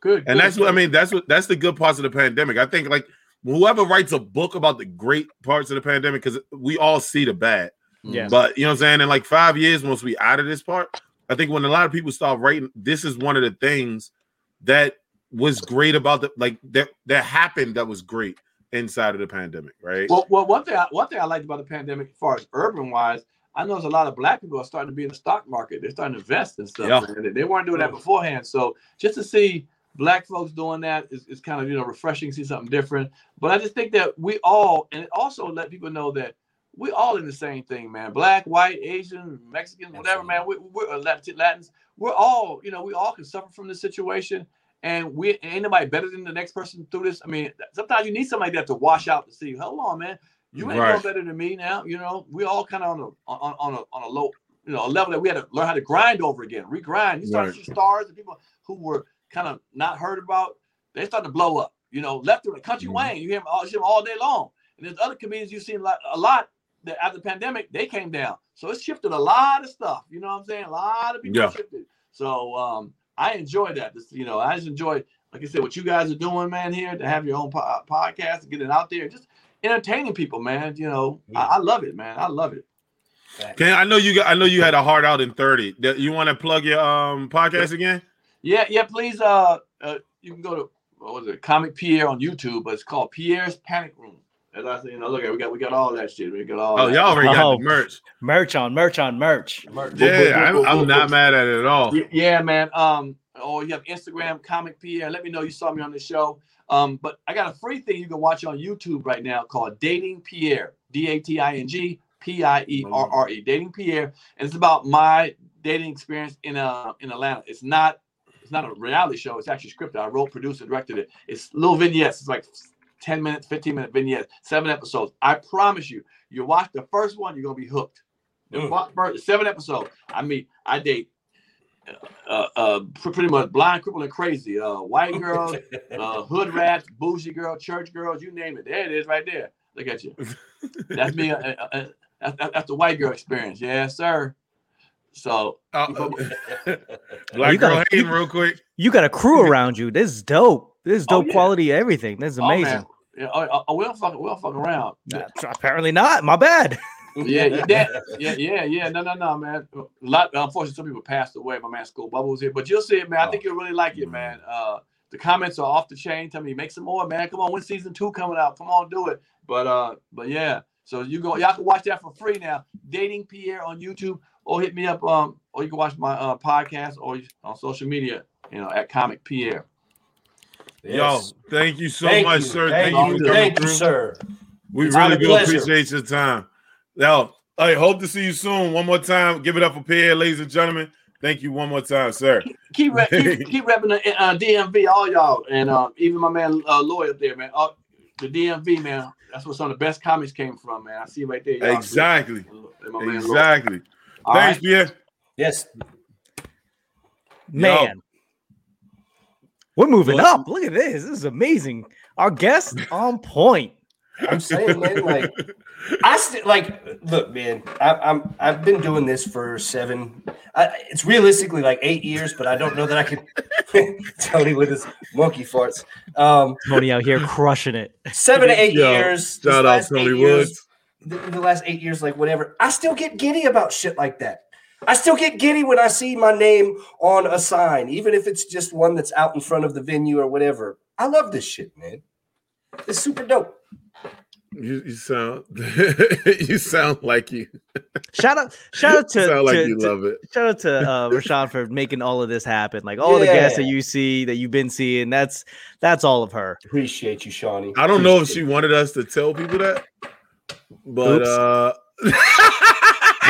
Good. And good, that's good. what I mean. That's what that's the good parts of the pandemic. I think like whoever writes a book about the great parts of the pandemic, because we all see the bad. Mm. Yeah. But you know what I'm saying? In like five years, once we out of this part, I think when a lot of people start writing, this is one of the things that was great about the like that that happened that was great inside of the pandemic, right? Well, well, one thing I, one thing I liked about the pandemic, as far as urban wise, I know there's a lot of black people are starting to be in the stock market. They're starting to invest and stuff. Yeah. They weren't doing that beforehand. So just to see black folks doing that is, is kind of you know refreshing see something different but i just think that we all and it also let people know that we all in the same thing, man. Black, white, Asian, Mexican, whatever, man. We, we're uh, Latins. We're all, you know, we all can suffer from this situation, and we ain't nobody better than the next person through this. I mean, sometimes you need somebody there to wash out to see. Hold on, man. You ain't right. no better than me now. You know, we all kind of on a on, on a on a low, you know, a level that we had to learn how to grind over again, regrind. You start right. to see stars and people who were kind of not heard about. They start to blow up. You know, left through the country mm-hmm. Wayne. You hear them all, them all day long. And there's other comedians you've seen a lot, a lot that after the pandemic they came down. So it's shifted a lot of stuff. You know what I'm saying? A lot of people yeah. shifted. So um, I enjoy that. This, you know, I just enjoy, like I said, what you guys are doing, man. Here to have your own po- podcast, and get it out there, just entertaining people, man. You know, yeah. I, I, love it, man. I love it. Okay, I know you? Got, I know you had a heart out in thirty. You want to plug your um podcast again? Yeah, yeah. Please, uh, uh you can go to what was it, Comic Pierre on YouTube, but it's called Pierre's Panic Room. As I said, you know, look at we got we got all that shit. We got all. Oh, that. y'all already got oh, the merch. Merch on merch on merch. merch. Yeah, I'm, I'm not mad at it at all. Yeah, man. Um, oh, you have Instagram, Comic Pierre. Let me know you saw me on the show. Um, but I got a free thing you can watch on YouTube right now called Dating Pierre. D A T I N G P I E R R E. Dating Pierre, and it's about my dating experience in uh in Atlanta. It's not it's not a reality show. It's actually scripted. I wrote, produced, and directed it. It's little vignettes. It's like 10 minutes, 15 minute vignettes, seven episodes. I promise you, you watch the first one, you're gonna be hooked. Mm. First, seven episodes. I mean, I date uh, uh, pretty much blind, crippled, and crazy. Uh, white girls, uh, hood rats, bougie girl, church girls, you name it. There it is, right there. Look at you. That's me. Uh, uh, uh that's the white girl experience. Yes, sir. So, uh, black girl, a, you, real quick. You got a crew around you. This is dope. This is oh, dope oh, yeah. quality. Everything. This is oh, amazing. Oh, yeah, oh, oh, we'll fuck, we'll fuck around. Nah, apparently not. My bad. yeah, yeah, yeah, yeah, yeah. No, no, no, man. A lot. Unfortunately, some people passed away. My man, School Bubble was here, but you'll see it, man. I think you'll really like it, man. Uh, the comments are off the chain. Tell me, make some more, man. Come on, when season two coming out? Come on, do it. But uh, but yeah. So you go, y'all can watch that for free now. Dating Pierre on YouTube, or hit me up. Um, or you can watch my uh podcast or on social media. You know, at Comic Pierre. Yes. Yo, thank you so thank much, you. sir. Thank, thank you, thank you, sir. We it's really do appreciate your time. Yo, I hope to see you soon. One more time, give it up for Pierre, ladies and gentlemen. Thank you one more time, sir. Keep keep, keep, keep repping the uh, DMV, all y'all, and uh, even my man uh, Lloyd up there, man. Uh, the DMV, man. That's where some of the best comics came from, man. I see right there. Y'all. Exactly. Exactly. Thanks, right. Pierre. Yes. Man. Yo. We're moving up. Look at this. This is amazing. Our guest on point. I'm saying, man, like I still like. Look, man, I, am I've been doing this for seven. I, it's realistically like eight years, but I don't know that I can. Tony with his monkey farts. Um, Tony out here crushing it. Seven to eight Yo, years. Shout out Tony Woods. The, the last eight years, like whatever. I still get giddy about shit like that. I still get giddy when I see my name on a sign, even if it's just one that's out in front of the venue or whatever. I love this shit, man. It's super dope. You, you sound you sound like you. Shout out, shout out to, sound like to, you to, love it. Shout out to uh, Rashawn for making all of this happen. Like all yeah. the guests that you see that you've been seeing, that's that's all of her. Appreciate you, Shawnee. I don't Appreciate know if she wanted us to tell people that, but Oops. uh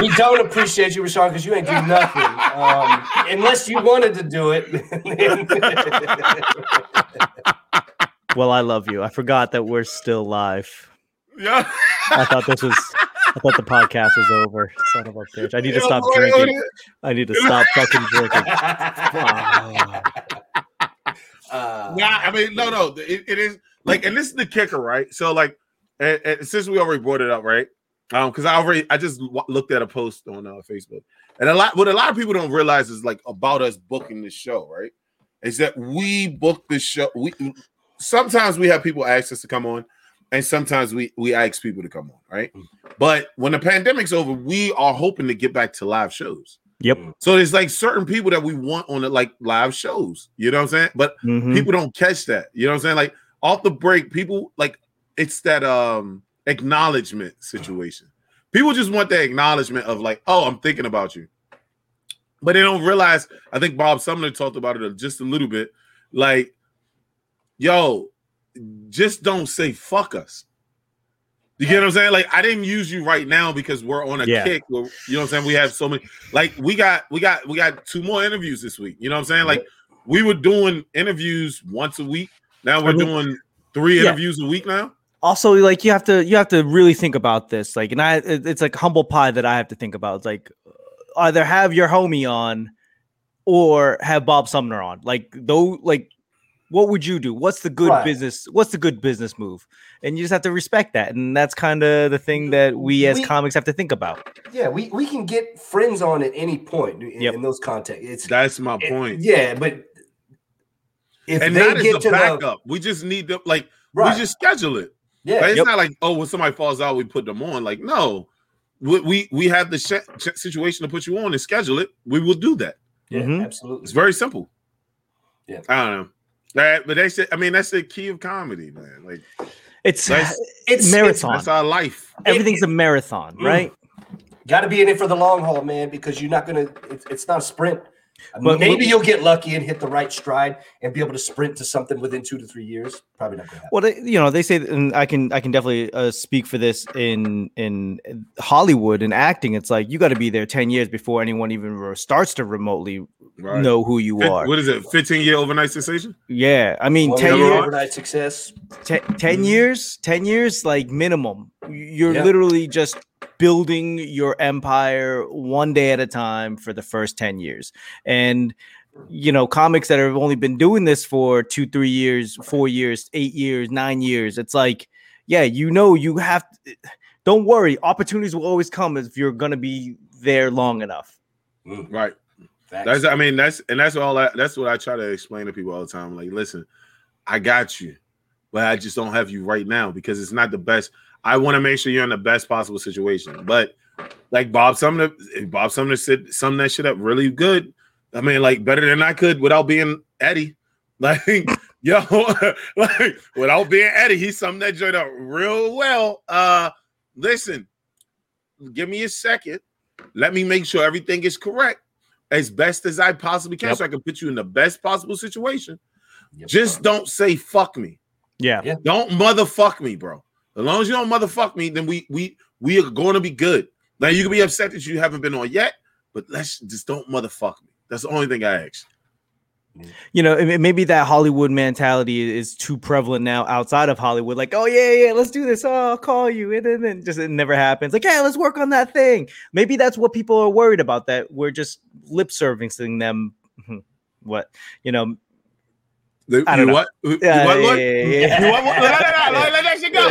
we don't appreciate you, Rashawn, because you ain't do nothing. Um, unless you wanted to do it. well, I love you. I forgot that we're still live. Yeah. I thought this was I thought the podcast was over. Son of a bitch. I need to stop drinking. I need to stop fucking drinking. Uh, yeah, I mean, no, no, it, it is like, and this is the kicker, right? So, like, and, and since we already brought it up, right? Um, because I already I just w- looked at a post on uh, Facebook, and a lot what a lot of people don't realize is like about us booking this show, right? Is that we book the show. We sometimes we have people ask us to come on, and sometimes we we ask people to come on, right? Mm. But when the pandemic's over, we are hoping to get back to live shows. Yep. So there's like certain people that we want on the like live shows. You know what I'm saying? But mm-hmm. people don't catch that. You know what I'm saying? Like off the break, people like it's that um acknowledgement situation. People just want the acknowledgement of like, oh, I'm thinking about you. But they don't realize, I think Bob Sumner talked about it just a little bit. Like, yo, just don't say fuck us. You get what I'm saying? Like I didn't use you right now because we're on a yeah. kick. Where, you know what I'm saying? We have so many. Like we got we got we got two more interviews this week. You know what I'm saying? Like we were doing interviews once a week. Now we're doing three yeah. interviews a week now. Also, like you have to you have to really think about this. Like, and I it's like humble pie that I have to think about. It's like either have your homie on or have Bob Sumner on. Like though, like what would you do? What's the good right. business? What's the good business move? And you just have to respect that. And that's kind of the thing that we as we, comics have to think about. Yeah, we, we can get friends on at any point in, yep. in those contexts. It's that's my it, point. Yeah, but if and they get the backup, the, we just need to like right. we just schedule it. Yeah, it's yep. not like oh when somebody falls out, we put them on. Like no, we we, we have the sh- situation to put you on and schedule it. We will do that. Yeah, mm-hmm. absolutely. It's very simple. Yeah, I don't know. That, but they said, I mean, that's the key of comedy, man. Like, it's it's marathon. It's, that's our life. Everything's a marathon, mm. right? Got to be in it for the long haul, man, because you're not gonna. It's, it's not a sprint. But maybe you'll get lucky and hit the right stride and be able to sprint to something within two to three years. Probably not going to happen. Well, they, you know, they say, and I can, I can definitely uh, speak for this in in Hollywood and acting. It's like you got to be there ten years before anyone even starts to remotely right. know who you are. What is it? Fifteen year overnight sensation? Yeah, I mean, ten years overnight success. Ten, 10 mm-hmm. years, ten years, like minimum. You're yeah. literally just building your empire one day at a time for the first 10 years. And you know, comics that have only been doing this for two, three years, four years, eight years, nine years. It's like, yeah, you know, you have to, don't worry, opportunities will always come if you're gonna be there long enough. Mm, That's I mean, that's and that's all that that's what I try to explain to people all the time. Like, listen, I got you, but I just don't have you right now because it's not the best. I want to make sure you're in the best possible situation. But like Bob Sumner, Bob Sumner said summed that shit up really good. I mean, like better than I could without being Eddie. Like, yo, like without being Eddie, he summed that joint up real well. Uh listen, give me a second. Let me make sure everything is correct as best as I possibly can, yep. so I can put you in the best possible situation. Yep. Just don't say fuck me. Yeah. Don't motherfuck me, bro. As long as you don't motherfuck me, then we we we are going to be good. Now you can be upset that you haven't been on yet, but let's just don't motherfuck me. That's the only thing I ask. You know, maybe that Hollywood mentality is too prevalent now outside of Hollywood. Like, oh yeah, yeah, let's do this. Oh, I'll call you, and then, then just it never happens. Like, yeah, let's work on that thing. Maybe that's what people are worried about. That we're just lip servicing them. Hmm, what you know, the, I don't know. What? You yeah, what? Yeah, yeah, You want? No, no, no, no, let that shit go.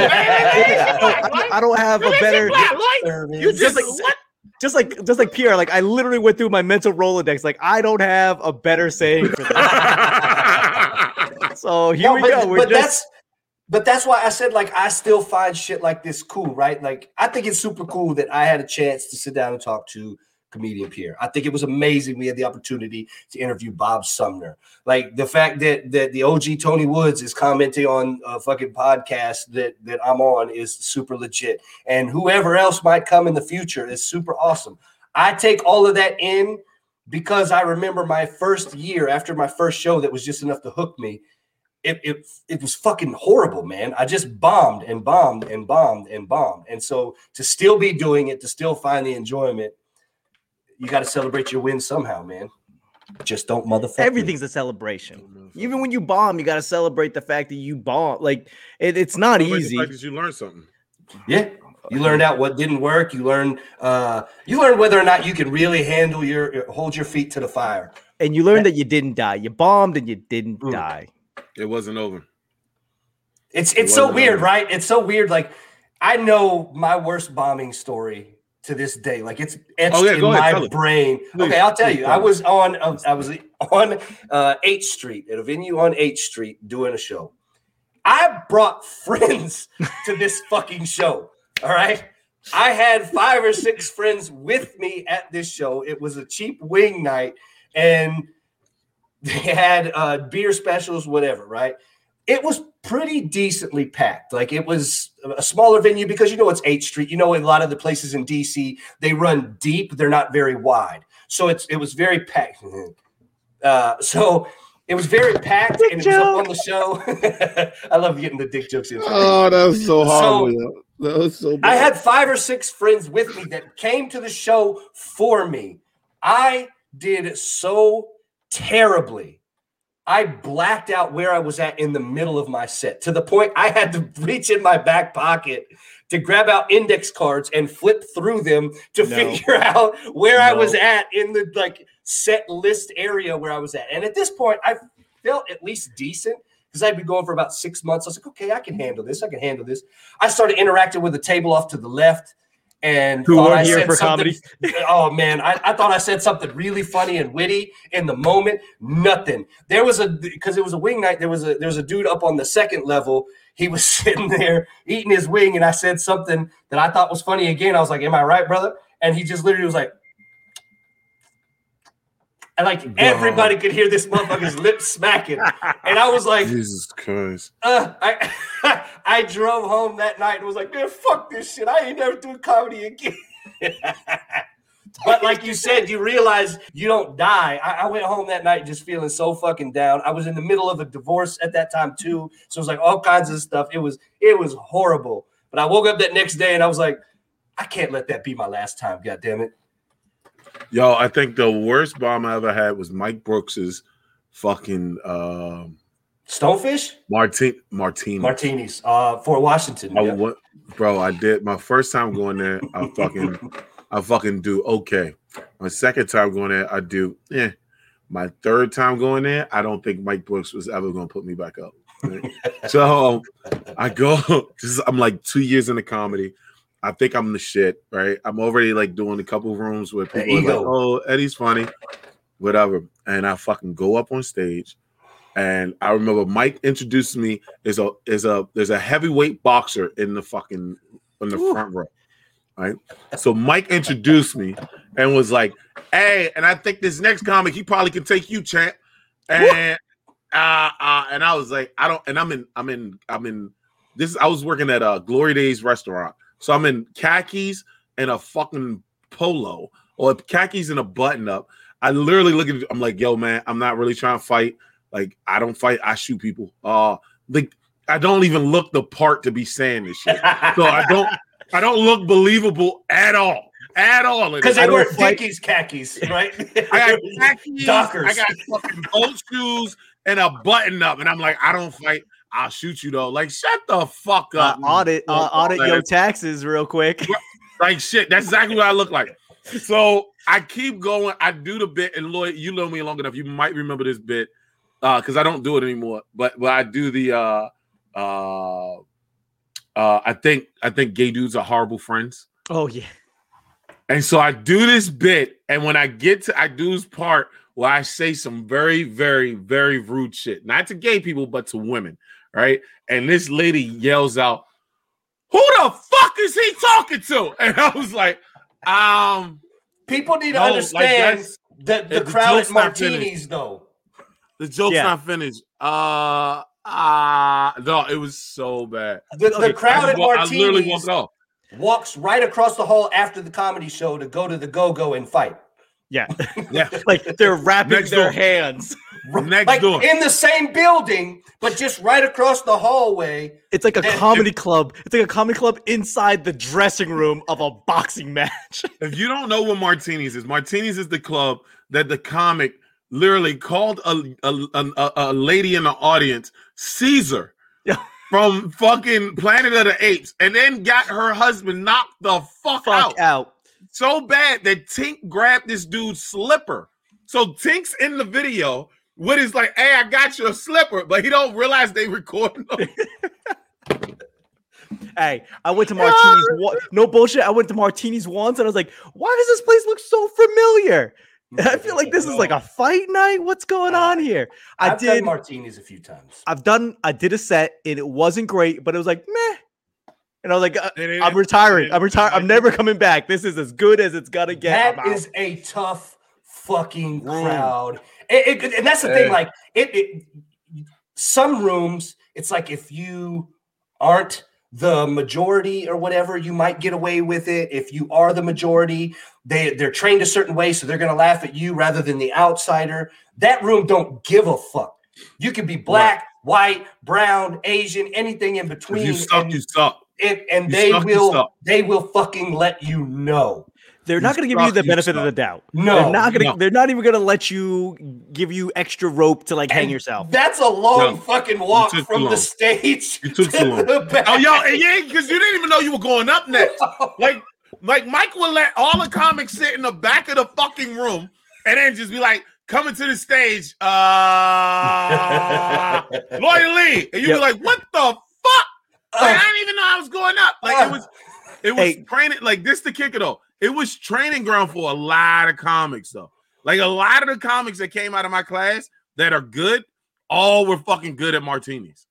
I don't have a better. You just like what? Just like just like Pierre, like I literally went through my mental rolodex. Like I don't have a better saying for that. so here no, we but, go. We're but just... that's but that's why I said like I still find shit like this cool, right? Like I think it's super cool that I had a chance to sit down and talk to comedian Pierre. I think it was amazing. We had the opportunity to interview Bob Sumner. Like the fact that that the OG Tony Woods is commenting on a fucking podcast that that I'm on is super legit. And whoever else might come in the future is super awesome. I take all of that in because I remember my first year after my first show that was just enough to hook me. It, it, it was fucking horrible, man. I just bombed and bombed and bombed and bombed. And so to still be doing it, to still find the enjoyment, you got to celebrate your win somehow, man. Just don't motherfucker. Everything's me. a celebration. Even when you bomb, you got to celebrate the fact that you bomb. Like it, it's not easy. Because you learn something. Yeah, you learned out what didn't work. You learn. Uh, you learn whether or not you can really handle your hold your feet to the fire. And you learned that you didn't die. You bombed and you didn't mm. die. It wasn't over. It's it's it so weird, over. right? It's so weird. Like I know my worst bombing story to this day. Like it's etched oh, yeah, in my brain. Please, okay, I'll tell you. I was on uh, I was on uh, H Street at a venue on H Street doing a show. I brought friends to this fucking show. All right. I had five or six friends with me at this show. It was a cheap wing night, and they had uh, beer specials, whatever, right? It was pretty decently packed. Like it was a smaller venue because you know it's H Street. You know, a lot of the places in DC, they run deep, they're not very wide. So it's it was very packed. Uh, so it was very packed dick and it was up on the show. I love getting the dick jokes in. Oh, that's so horrible. That was so bad. I had five or six friends with me that came to the show for me. I did so terribly. I blacked out where I was at in the middle of my set to the point I had to reach in my back pocket to grab out index cards and flip through them to no. figure out where no. I was at in the like set list area where I was at. And at this point, I felt at least decent because I'd been going for about six months. I was like, okay, I can handle this. I can handle this. I started interacting with the table off to the left and who are here for comedy. oh man, I, I, thought I said something really funny and witty in the moment. Nothing. There was a because it was a wing night. There was a there was a dude up on the second level. He was sitting there eating his wing, and I said something that I thought was funny again. I was like, "Am I right, brother?" And he just literally was like, and like everybody could hear this motherfucker's lips smacking. And I was like, Jesus Christ. Uh, I I drove home that night and was like, man, fuck this shit. I ain't never doing comedy again. but like you said, you realize you don't die. I, I, went home that night just feeling so fucking down. I was in the middle of a divorce at that time too, so it was like all kinds of stuff. It was it was horrible. But I woke up that next day and I was like, I can't let that be my last time. God damn it. Yo, I think the worst bomb I ever had was Mike Brooks's fucking um Stonefish? Martin Martini. Martinis. Uh Fort Washington. I, what, bro, I did my first time going there, I fucking I fucking do okay. My second time going there, I do yeah. My third time going there, I don't think Mike Brooks was ever gonna put me back up. Right? so I go, I'm like two years in the comedy. I think I'm the shit, right? I'm already like doing a couple rooms where people are like, "Oh, Eddie's funny," whatever, and I fucking go up on stage, and I remember Mike introduced me is a is a there's a heavyweight boxer in the fucking in the Ooh. front row, right? So Mike introduced me and was like, "Hey," and I think this next comic he probably can take you, champ, and uh, uh, and I was like, I don't, and I'm in, I'm in, I'm in. This I was working at a Glory Days restaurant so I'm in khakis and a fucking polo or khakis and a button up. I literally look at I'm like, yo, man, I'm not really trying to fight. Like, I don't fight, I shoot people. Uh like I don't even look the part to be saying this shit. so I don't I don't look believable at all. At all. Because they wear Dickies khakis, right? I got khakis, Dockers. I got fucking boat shoes and a button up, and I'm like, I don't fight. I'll shoot you though. Like, shut the fuck uh, up. Uh, audit, uh, audit your taxes real quick. Like shit. That's exactly what I look like. So I keep going. I do the bit, and Lloyd, you know me long enough. You might remember this bit uh because I don't do it anymore. But but I do the uh uh uh I think I think gay dudes are horrible friends. Oh yeah. And so I do this bit, and when I get to I do this part where I say some very, very, very rude shit, not to gay people, but to women right? And this lady yells out, "Who the fuck is he talking to?" And I was like, um, people need to understand like that the, the crowd at martinis, though. The joke's yeah. not finished. Uh, uh no, it was so bad. The, the crowd at martinis walks right across the hall after the comedy show to go to the go go and fight. Yeah, yeah, like they're wrapping Next their door. hands. Next like door. in the same building, but just right across the hallway. It's like a comedy club. It's like a comedy club inside the dressing room of a boxing match. if you don't know what Martinis is, Martinis is the club that the comic literally called a a, a, a lady in the audience Caesar. Yeah. From fucking Planet of the Apes, and then got her husband knocked the fuck, fuck out. out so bad that Tink grabbed this dude's slipper. So Tink's in the video what is like, hey, I got you a slipper, but he don't realize they recording hey, I went to Martini's. no bullshit. I went to Martini's once, and I was like, "Why does this place look so familiar?" I feel like this is like a fight night. What's going on here? I I've did martinis a few times. I've done. I did a set, and it wasn't great, but it was like meh. And I was like, uh, I'm retiring. I'm retiring. I'm never coming back. This is as good as it's gonna get. That is a tough fucking crowd. It, it, and that's the thing. Like it, it, some rooms, it's like if you aren't the majority or whatever, you might get away with it. If you are the majority, they they're trained a certain way, so they're gonna laugh at you rather than the outsider. That room don't give a fuck. You can be black, right. white, brown, Asian, anything in between. If you suck, and, you suck. and, and they will they will fucking let you know. They're not going to give you the benefit of the doubt. No, they're not going to. No. They're not even going to let you give you extra rope to like and hang yourself. That's a long no. fucking walk from the stage. You took too long. Oh, yo, yeah, because you didn't even know you were going up next. like, like Mike will let all the comics sit in the back of the fucking room, and then just be like, coming to the stage, uh, Lloyd Lee, and you'd yep. be like, "What the fuck?" Like, I didn't even know I was going up. Like it was, it was hey. training. Like this, to kick it off. It was training ground for a lot of comics, though. Like a lot of the comics that came out of my class that are good, all were fucking good at martinis.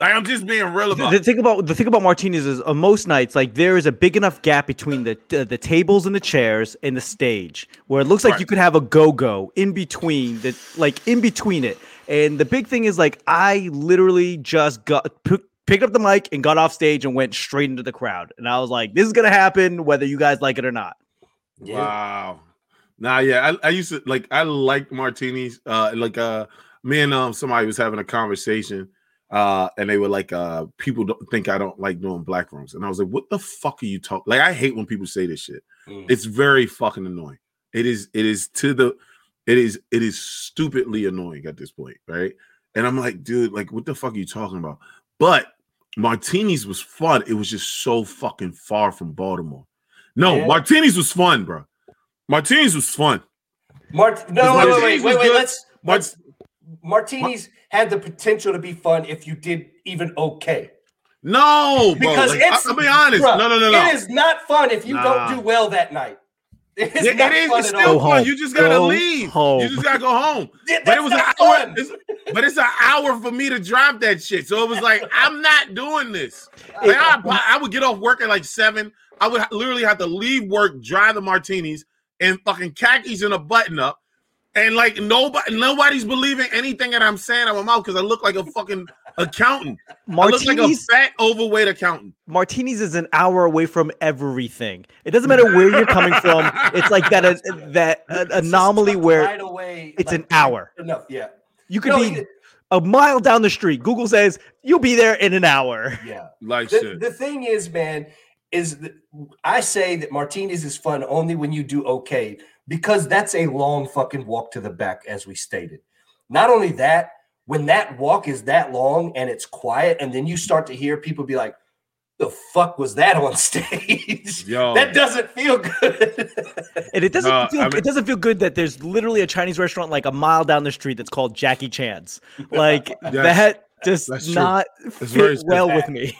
Like I'm just being real about. The, the thing about the thing about martinis is, on most nights, like there is a big enough gap between the uh, the tables and the chairs and the stage where it looks like right. you could have a go go in between the like in between it. And the big thing is like I literally just got picked up the mic and got off stage and went straight into the crowd. And I was like, this is gonna happen whether you guys like it or not. Yeah. Wow. Nah, yeah, I, I used to like I liked martinis. Uh like uh me and um somebody was having a conversation uh and they were like uh people don't think I don't like doing black rooms. And I was like, what the fuck are you talking? Like I hate when people say this shit. Mm. It's very fucking annoying. It is it is to the it is it is stupidly annoying at this point, right? And I'm like, dude, like what the fuck are you talking about? But Martinis was fun. It was just so fucking far from Baltimore. No, yeah. Martinis was fun, bro. Martinis was fun. Mart- no, wait, wait, wait, wait, Let's, let's Martinis had the potential to be fun if you did even okay. No, because it's. I'll be honest. No, no, no, no. It is not fun if you don't do well that night. It is, it is it's still fun. Home. You just gotta go leave. Home. You just gotta go home. Yeah, but it was an hour. It's, but it's an hour for me to drive that shit. So it was like I'm not doing this. Like, I, I would get off work at like seven. I would literally have to leave work, drive the martinis, and fucking khakis and a button up, and like nobody, nobody's believing anything that I'm saying out of my mouth because I look like a fucking accountant. Martinis, I look like a fat, overweight accountant. Martinis is an hour away from everything. It doesn't matter where you're coming from. It's like that uh, that uh, anomaly where right away, it's like, an hour. Enough, yeah. You could no, be a mile down the street. Google says you'll be there in an hour. Yeah, like the, shit. The thing is, man, is that I say that Martinis is fun only when you do okay because that's a long fucking walk to the back, as we stated. Not only that, when that walk is that long and it's quiet, and then you start to hear people be like, the fuck was that on stage? Yo. that doesn't feel good. and it doesn't no, feel I mean, it doesn't feel good that there's literally a Chinese restaurant like a mile down the street that's called Jackie Chan's. Like yes, that does not fit well with me.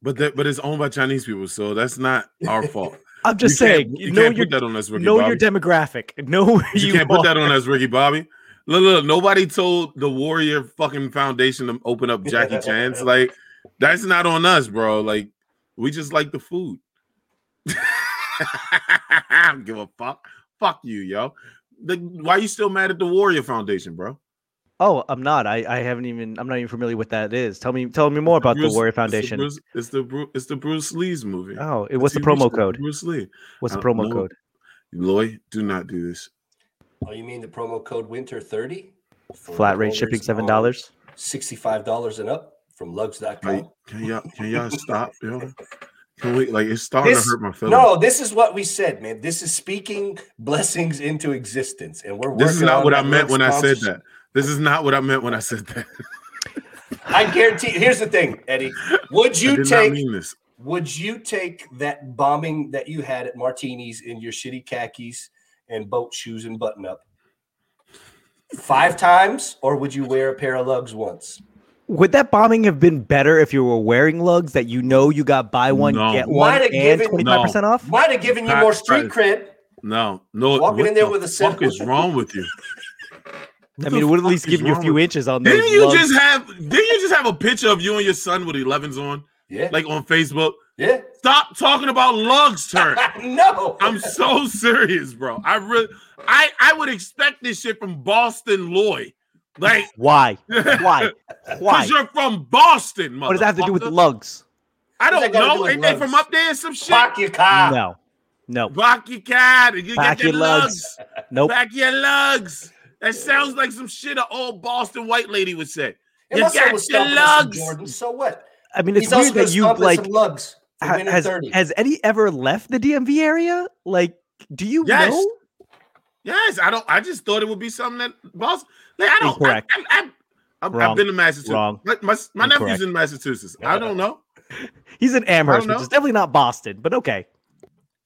But that but it's owned by Chinese people, so that's not our fault. I'm just you saying, you know your, that on us, Ricky know Bobby. your demographic. Know you, you can't are. put that on us, Ricky Bobby. Look, look, nobody told the Warrior fucking Foundation to open up Jackie Chan's. Like, that's not on us, bro. Like, we just like the food. I don't give a fuck. Fuck you, yo. The, why you still mad at the Warrior Foundation, bro? Oh, I'm not. I, I haven't even. I'm not even familiar with that is. Tell me, tell me more about Bruce, the Warrior Foundation. It's the, Bruce, it's the Bruce, it's the Bruce Lee's movie. Oh, it, what's the promo code? Bruce Lee. What's the uh, promo code? Lloyd, do not do this. Oh, you mean the promo code Winter thirty? Flat rate shipping seven dollars. Sixty-five dollars and up from Lugs.com. Can, can y'all can y'all stop, yo? Can we like it's starting this, to hurt my feelings? No, this is what we said, man. This is speaking blessings into existence, and we're. This is not what I meant when I said that. This is not what I meant when I said that. I guarantee. Here's the thing, Eddie. Would you take? Would you take that bombing that you had at Martinis in your shitty khakis and boat shoes and button up five times, or would you wear a pair of lugs once? Would that bombing have been better if you were wearing lugs that you know you got buy one no. get one and twenty five percent off? Might have given you more street cred. No, no. Walking in there the with a fuck is wrong with you? I mean, it would at least give you a few with... inches on. Didn't you lugs. just have? Didn't you just have a picture of you and your son with 11s on? Yeah. Like on Facebook. Yeah. Stop talking about lugs, turn. no. I'm so serious, bro. I really, I, I would expect this shit from Boston Lloyd. Like why? Why? Why? Because you're from Boston. What does that have to do with lugs? I don't know. Ain't they from up there? Some shit. Back your car. No. No. Back your car. You Back your lugs. lugs. Nope. Back your lugs. That sounds like some shit an old Boston white lady would say. You got your lugs. Jordan, so what? I mean, it's He's weird that you like lugs. has, has Eddie ever left the DMV area? Like, do you yes. know? Yes, I don't. I just thought it would be something that Boston. Like, I don't. Incorrect. I, I, I, have been to Massachusetts. Wrong. My, my, my nephew's in Massachusetts. I don't know. He's in Amherst, which is definitely not Boston, but okay.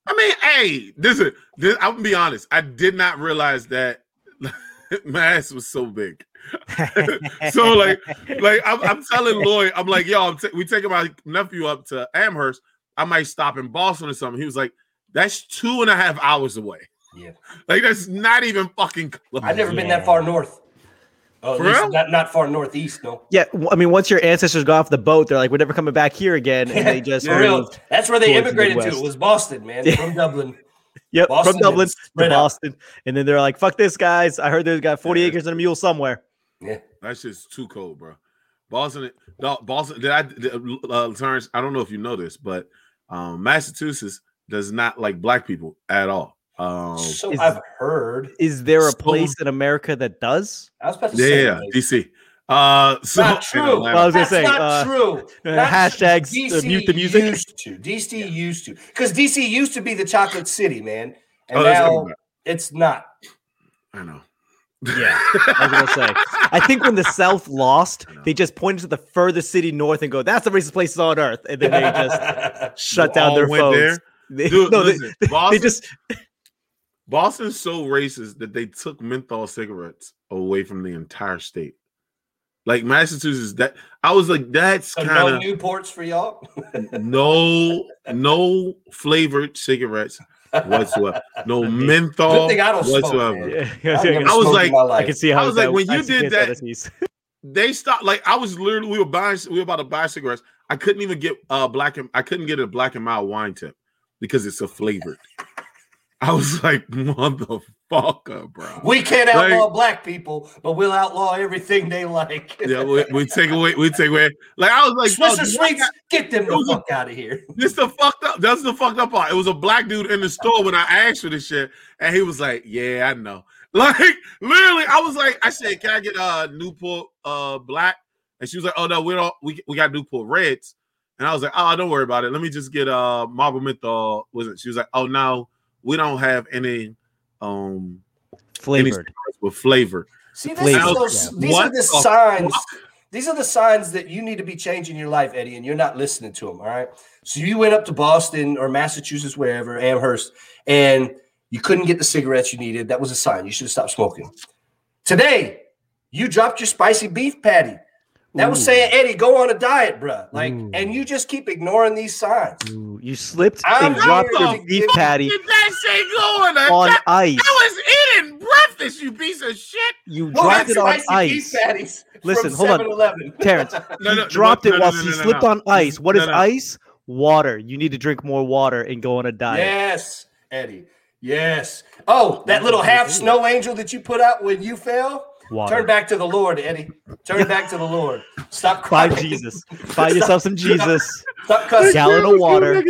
I mean, hey, this is this. I'm gonna be honest. I did not realize that Mass was so big. so like, like I'm, I'm, telling Lloyd, I'm like, yo, I'm t- we taking my nephew up to Amherst. I might stop in Boston or something. He was like, that's two and a half hours away. Yeah, like that's not even fucking. Close. I've never yeah. been that far north. Oh, For real? Not, not far northeast, no. Yeah, I mean, once your ancestors got off the boat, they're like, "We're never coming back here again," and they just real. That's where they immigrated the to. It was Boston, man, from Dublin. Yep, Boston from Dublin to Boston, and then they're like, "Fuck this, guys! I heard there's got 40 yeah. acres and a mule somewhere." Yeah, that's just too cold, bro. Boston, Boston. Did I, did, uh, Terrence? I don't know if you know this, but um, Massachusetts does not like black people at all. Um, so is, I've heard. Is there a place in America that does? I was about to yeah, say, yeah, DC. Uh, so not true. Well, I was gonna say, not uh, true. Not hashtags DC uh, mute the music. Used to DC yeah. used to because DC used to be the chocolate city, man, and oh, now it's not. I know. Yeah, I was gonna say. I think when the South lost, they just pointed to the furthest city north and go, "That's the racist places on earth," and then they just shut down their phones. They, Dude, no, listen, they, Boston, they just Boston's so racist that they took menthol cigarettes away from the entire state. Like Massachusetts, that I was like, that's kind of no Newports for y'all. no, no flavored cigarettes whatsoever. No menthol whatsoever. Yeah. I, was like, I can see how I was like when you did that. they stopped. Like I was literally, we were buying, we were about to buy cigarettes. I couldn't even get uh black and I couldn't get a black and mild wine tip because it's a flavored. I was like, motherfucker, bro. We can't outlaw like, black people, but we'll outlaw everything they like. yeah, we, we, take away, we take away. Like I was like, Mr. Sweets, get them the fuck a, out of here. This the fucked up. That's the fucked up part. It was a black dude in the store when I asked for this shit, and he was like, "Yeah, I know." Like literally, I was like, I said, "Can I get a uh, Newport uh black?" And she was like, "Oh no, we don't. We we got Newport reds." And I was like, "Oh, don't worry about it. Let me just get uh Marlboro menthol." Was it? She was like, "Oh no." we don't have any um flavored with flavor. See, those, these what are the signs. Fuck? These are the signs that you need to be changing your life, Eddie, and you're not listening to them. All right. So you went up to Boston or Massachusetts, wherever, Amherst, and you couldn't get the cigarettes you needed. That was a sign. You should have stopped smoking. Today, you dropped your spicy beef patty. That Ooh. was saying, Eddie, go on a diet, bro. Like, Ooh. and you just keep ignoring these signs. Ooh. You slipped I'm and dropped your beef patty that shit going on that, ice. I was eating breakfast, you piece of shit. You well, dropped it on ice. Listen, hold on, Terrence. no, no, dropped no, it while he slipped on ice. What is ice? Water. You need to drink more water and go on a diet. Yes, Eddie. Yes. Oh, that little half snow angel that you put out when you fell. Water. Turn back to the Lord, Eddie. Turn back to the Lord. Stop crying. Buy Jesus. Buy yourself some Jesus. Stop cussing. Gallon of water.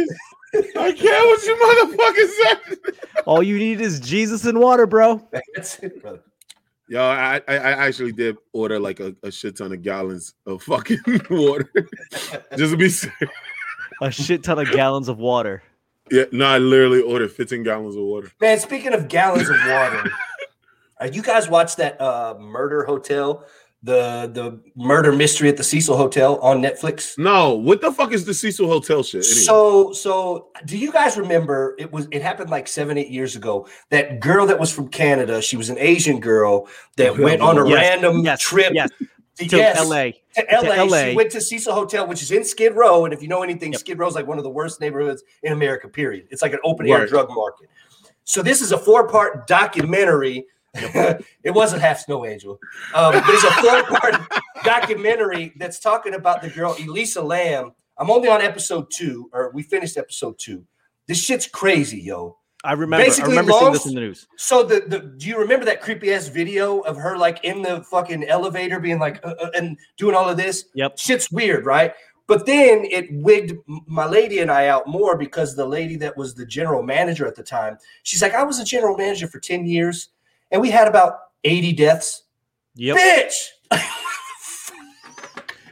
I can't what you motherfuckers said. All you need is Jesus and water, bro. That's it, brother. Yo, I, I, I actually did order like a, a, shit ton of gallons of fucking water. Just to be safe. A shit ton of gallons of water. Yeah, no, I literally ordered 15 gallons of water. Man, speaking of gallons of water, uh, you guys watch that uh, murder hotel, the the murder mystery at the Cecil Hotel on Netflix? No, what the fuck is the Cecil Hotel shit? Anyway? So so do you guys remember it was it happened like seven, eight years ago? That girl that was from Canada, she was an Asian girl that went on a yes, random yes, trip. Yes. To yes, LA. To LA. to LA. She went to Cecil Hotel, which is in Skid Row. And if you know anything, yep. Skid Row is like one of the worst neighborhoods in America, period. It's like an open air drug market. So this is a four part documentary it wasn't half snow angel. Um, there's a four part documentary that's talking about the girl Elisa Lam. I'm only on episode two, or we finished episode two. This shit's crazy, yo. I remember. Basically, I remember seeing this in the news. So the, the do you remember that creepy ass video of her like in the fucking elevator being like uh, uh, and doing all of this? Yep. Shit's weird, right? But then it wigged my lady and I out more because the lady that was the general manager at the time, she's like, I was a general manager for 10 years and we had about 80 deaths. Yep. Bitch.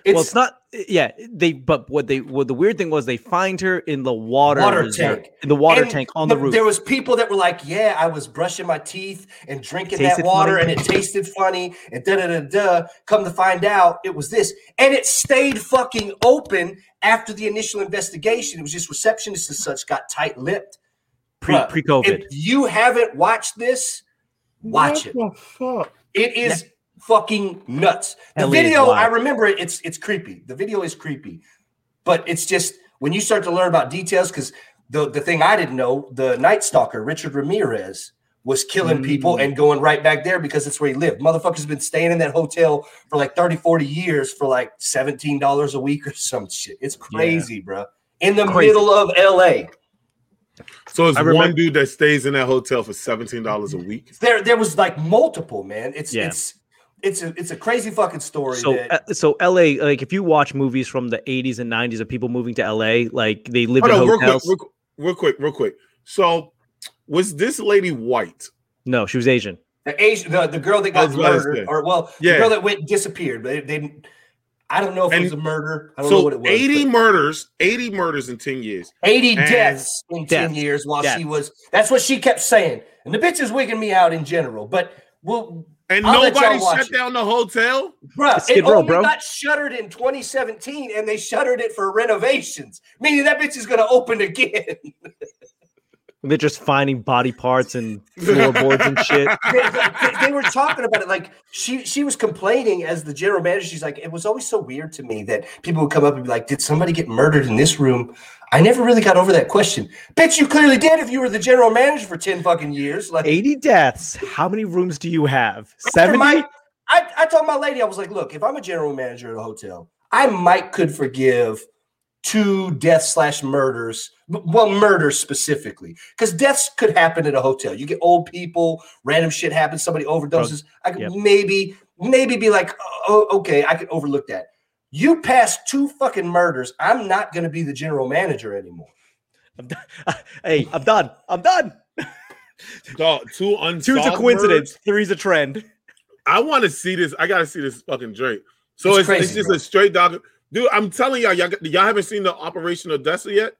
it's, well, it's not yeah, they. But what they what the weird thing was, they find her in the water, water tank, in the water and tank on the, the, roof. There was people that were like, "Yeah, I was brushing my teeth and drinking that water, funny. and it tasted funny." And da da da da. Come to find out, it was this, and it stayed fucking open after the initial investigation. It was just receptionists and such got tight lipped. Pre pre COVID. If you haven't watched this, watch what it. It is. Yeah fucking nuts. The video, I remember it. It's it's creepy. The video is creepy, but it's just when you start to learn about details. Because the the thing I didn't know, the Night Stalker Richard Ramirez was killing mm. people and going right back there because it's where he lived. Motherfucker's been staying in that hotel for like 30, 40 years for like $17 a week or some shit. It's crazy, yeah. bro. In the crazy. middle of LA. So it's remember, one dude that stays in that hotel for seventeen dollars a week. There, there was like multiple man. It's yeah. it's it's a it's a crazy fucking story. So that... uh, so LA, like if you watch movies from the 80s and 90s of people moving to LA, like they live in hotels. Real quick, real, real quick, real quick. So was this lady white? No, she was Asian. The Asian, the, the girl that got murdered, or well, yeah. the girl that went disappeared. But they, they I don't know if and it was a murder. I don't so know what it was. 80 but... murders, 80 murders in 10 years. 80 and deaths in deaths. 10 years while she was that's what she kept saying. And the bitch is wigging me out in general. But we'll and I'll nobody shut it. down the hotel. Bro, it only bro. got shuttered in 2017, and they shuttered it for renovations, meaning that bitch is going to open again. They're just finding body parts and floorboards and shit. They, they, they, were talking about it. Like she she was complaining as the general manager. She's like, it was always so weird to me that people would come up and be like, "Did somebody get murdered in this room?" I never really got over that question. Bitch, you clearly did if you were the general manager for 10 fucking years. Like 80 deaths. How many rooms do you have? 70? I, I told my lady, I was like, look, if I'm a general manager at a hotel, I might could forgive two deaths slash murders. Well, murders specifically. Because deaths could happen at a hotel. You get old people, random shit happens, somebody overdoses. I could yep. maybe, maybe be like, oh, oh okay, I could overlook that. You passed two fucking murders. I'm not going to be the general manager anymore. I'm hey, I'm done. I'm done. Dog, two unsolved Two's a coincidence. Murders. Three's a trend. I want to see this. I got to see this fucking Drake. So it's, it's, crazy, it's just bro. a straight dog. Dude, I'm telling y'all, y'all, y'all haven't seen the Operation Odessa yet?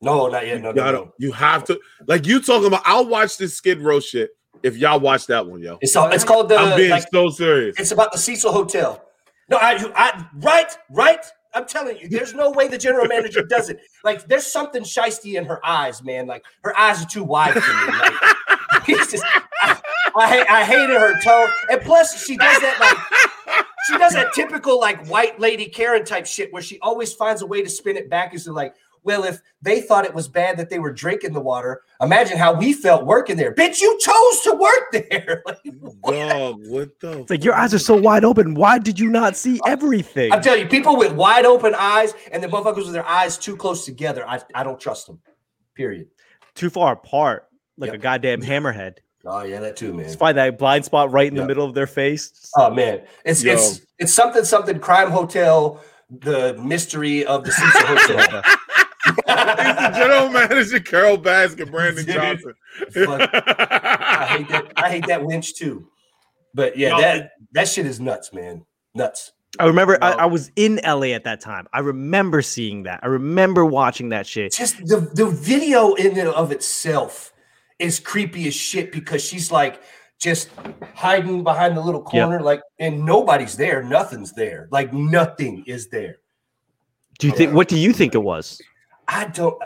No, not yet. No, no, no. You have to. Like you talking about, I'll watch this Skid Row shit if y'all watch that one, yo. It's, all, it's called the. I'm being like, so serious. It's about the Cecil Hotel. No, I, I, right, right. I'm telling you, there's no way the general manager does it. Like, there's something shisty in her eyes, man. Like, her eyes are too wide for me. Like, just, I, I, I hated her tone, and plus, she does that like she does that typical like white lady Karen type shit where she always finds a way to spin it back. Is like, well, if they thought it was bad that they were drinking the water, imagine how we felt working there. Bitch, you chose to work there. like, what? Dog, what the? It's like your eyes are so wide open. Why did you not see everything? I'm telling you, people with wide open eyes and the motherfuckers with their eyes too close together, I, I don't trust them. Period. Too far apart, like yep. a goddamn hammerhead. Oh yeah, that too, man. It's find that blind spot right in yep. the middle of their face. Oh man, it's Yo. it's it's something something crime hotel. The mystery of the Cecil Hotel. He's the general manager, Carole Baskin, Brandon Dude, Johnson. I hate that. I hate that winch too. But yeah, no, that that shit is nuts, man. Nuts. I remember I, I, was in LA at that time. I remember seeing that. I remember watching that shit. Just the the video in and of itself is creepy as shit because she's like just hiding behind the little corner, yep. like, and nobody's there. Nothing's there. Like nothing is there. Do you think? What do you think it was? I don't.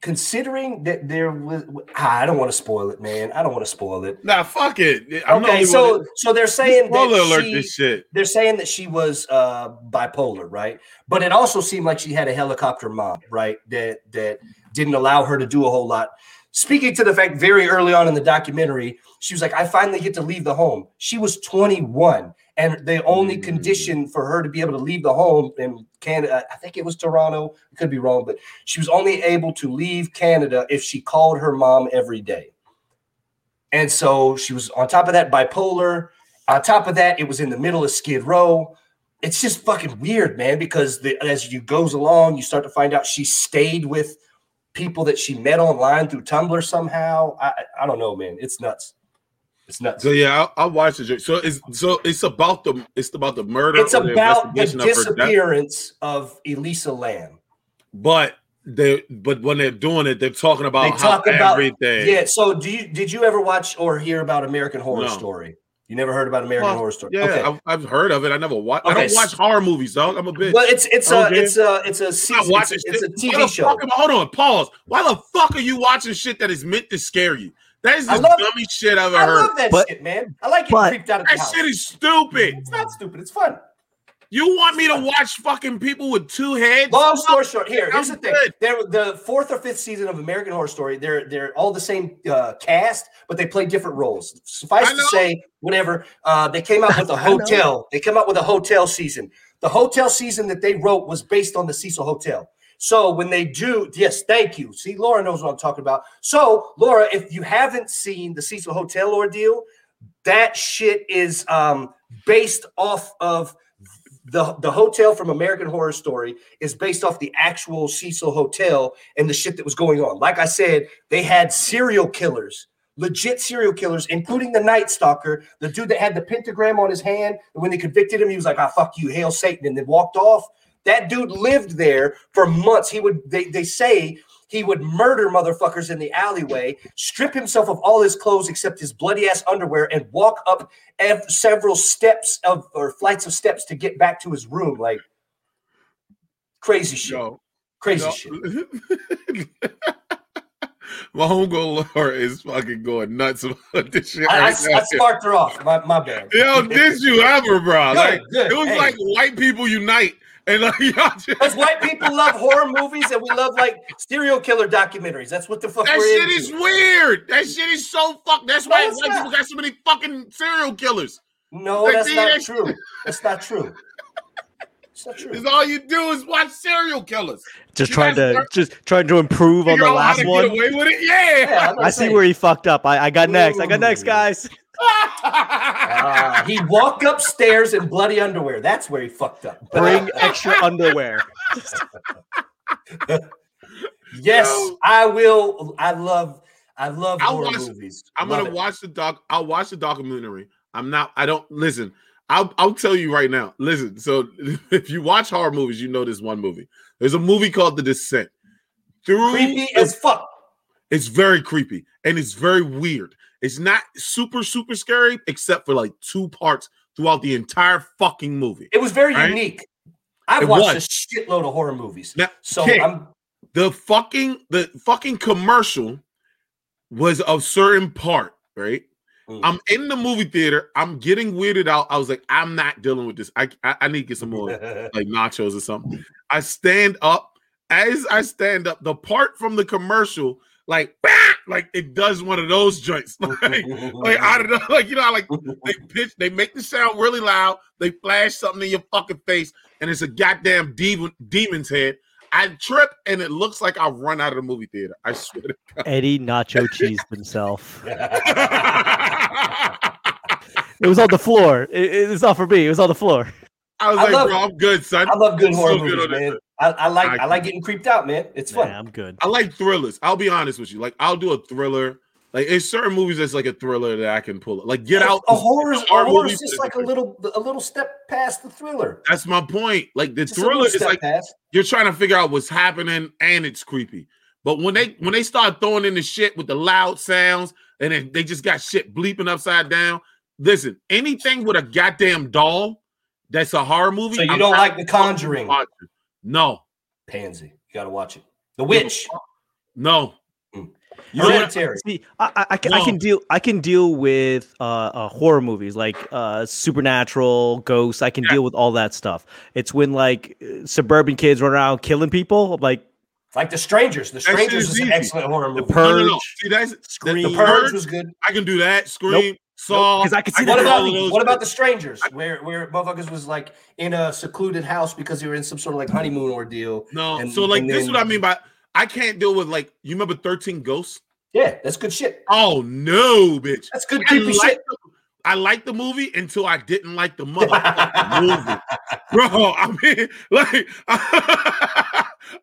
Considering that there was, I don't want to spoil it, man. I don't want to spoil it. Nah, fuck it. I'm okay, so so they're saying that alert she, this shit. They're saying that she was uh, bipolar, right? But it also seemed like she had a helicopter mom, right? That that didn't allow her to do a whole lot. Speaking to the fact, very early on in the documentary, she was like, "I finally get to leave the home." She was 21 and the only mm. condition for her to be able to leave the home in Canada, I think it was Toronto, I could be wrong, but she was only able to leave Canada if she called her mom every day. And so she was on top of that bipolar. On top of that, it was in the middle of Skid Row. It's just fucking weird, man, because the, as you goes along, you start to find out she stayed with people that she met online through Tumblr somehow. I, I don't know, man. It's nuts. It's nuts. So yeah, I, I watched it. So it's so it's about the it's about the murder. It's about the, the disappearance of, Elisa Lam. But they but when they're doing it, they're talking about they talk about everything. Yeah. So do you did you ever watch or hear about American Horror no. Story? You never heard about American well, Horror Story? Yeah, okay. I've, I've, heard of it. I never watched. Okay. I don't watch horror movies, dog. I'm a bitch. Well, it's it's a it's a it's a season, it's, a, it's a TV show. Fuck, hold on, pause. Why the fuck are you watching shit that is meant to scare you? That is the dumbest shit I've ever I heard. I love that but, shit, man. I like getting creeped out of That shit is stupid. It's not stupid. It's fun. You want me to watch fucking people with two heads? Long story short, here, here's the thing. They're the fourth or fifth season of American Horror Story. They're they're all the same uh, cast, but they play different roles. Suffice to say, whatever. Uh, they came out with a hotel. They came out with a hotel season. The hotel season that they wrote was based on the Cecil Hotel. So when they do, yes, thank you. See, Laura knows what I'm talking about. So, Laura, if you haven't seen the Cecil Hotel ordeal, that shit is um, based off of the the hotel from American Horror Story is based off the actual Cecil Hotel and the shit that was going on. Like I said, they had serial killers, legit serial killers, including the Night Stalker, the dude that had the pentagram on his hand. And when they convicted him, he was like, "Ah, fuck you, hail Satan," and then walked off. That dude lived there for months. He would. They they say he would murder motherfuckers in the alleyway, strip himself of all his clothes except his bloody ass underwear, and walk up ev- several steps of or flights of steps to get back to his room. Like crazy shit. Yo, crazy yo. shit. my homegirl Laura is fucking going nuts about this shit. I, right I, I sparked her off. My, my bad. Yo, did you ever, bro? Good, like good. it was hey. like white people unite and uh, like. Because white people love horror movies and we love like serial killer documentaries. That's what the fuck. That shit into. is weird. That shit is so fuck. That's why white not. people got so many fucking serial killers. No, like, that's not that true. That's not true. It's not true. Because all you do is watch serial killers. Just you trying to start, just trying to improve on the last one. away with it. Yeah. yeah I see where he fucked up. I, I got Ooh. next. I got next, guys uh, he walked upstairs in bloody underwear. That's where he fucked up. Bring extra underwear. yes, no. I will. I love. I love I'll horror watch, movies. I'm love gonna it. watch the doc. I'll watch the documentary. I'm not. I don't listen. I'll I'll tell you right now. Listen. So if you watch horror movies, you know this one movie. There's a movie called The Descent. Through creepy the, as fuck. It's very creepy and it's very weird. It's not super, super scary, except for like two parts throughout the entire fucking movie. It was very right? unique. I've it watched was. a shitload of horror movies. Now, so I'm the fucking the fucking commercial was a certain part, right? Mm. I'm in the movie theater. I'm getting weirded out. I was like, I'm not dealing with this. I I, I need to get some more like nachos or something. I stand up. As I stand up, the part from the commercial like like it does one of those joints. Like, like I don't know like you know like they pitch they make the sound really loud they flash something in your fucking face and it's a goddamn demon demon's head. I trip and it looks like I run out of the movie theater I swear to God. Eddie Nacho Cheese himself. It was on the floor. It, it's not for me. It was on the floor I was I like love, bro I'm good son I love good I'm horror so movies good man I, I like I, I, like getting creeped out, man. It's fun. I'm good. I like thrillers. I'll be honest with you. Like I'll do a thriller. Like it's certain movies that's like a thriller that I can pull. Like Get Out. A horror, a horror is just like a little a little step past the thriller. That's my point. Like the just thriller is like past. you're trying to figure out what's happening and it's creepy. But when they when they start throwing in the shit with the loud sounds and then they just got shit bleeping upside down. Listen, anything with a goddamn doll that's a horror movie. So you I'm don't like The Conjuring? No. Pansy. You got to watch it. The Witch. No. Mm. Hereditary. See, I, I, I, can, no. I, can, deal. I can deal with uh, uh, horror movies like uh, Supernatural, Ghosts. I can yeah. deal with all that stuff. It's when like suburban kids run around killing people. like like the Strangers. The Strangers is, is an excellent horror movie. The Purge. No, no, no. See, that's, Scream. The, the Purge was good. I can do that. Scream. Nope. Saw because I can see what about what about the strangers where where motherfuckers was like in a secluded house because you were in some sort of like honeymoon ordeal. No, and, so like this then, is what I mean by I can't deal with like you remember Thirteen Ghosts. Yeah, that's good shit. Oh no, bitch, that's good creepy like shit. The, I liked the movie until I didn't like the motherfucking movie, bro. I mean, like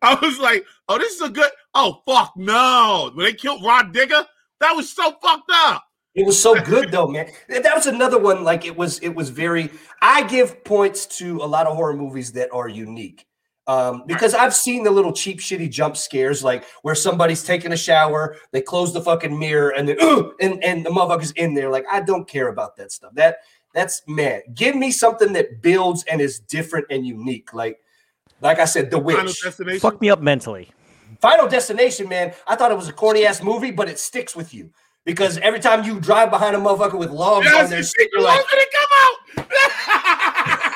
I was like, oh, this is a good. Oh fuck no! When they killed Rod Digger, that was so fucked up. It was so good though, man. That was another one. Like it was, it was very. I give points to a lot of horror movies that are unique. Um, because I've seen the little cheap, shitty jump scares, like where somebody's taking a shower, they close the fucking mirror, and then and and the motherfucker's in there. Like I don't care about that stuff. That that's man. Give me something that builds and is different and unique. Like like I said, The Witch. Fuck me up mentally. Final Destination, man. I thought it was a corny ass movie, but it sticks with you because every time you drive behind a motherfucker with logs yes, on their shit, you're like, come out.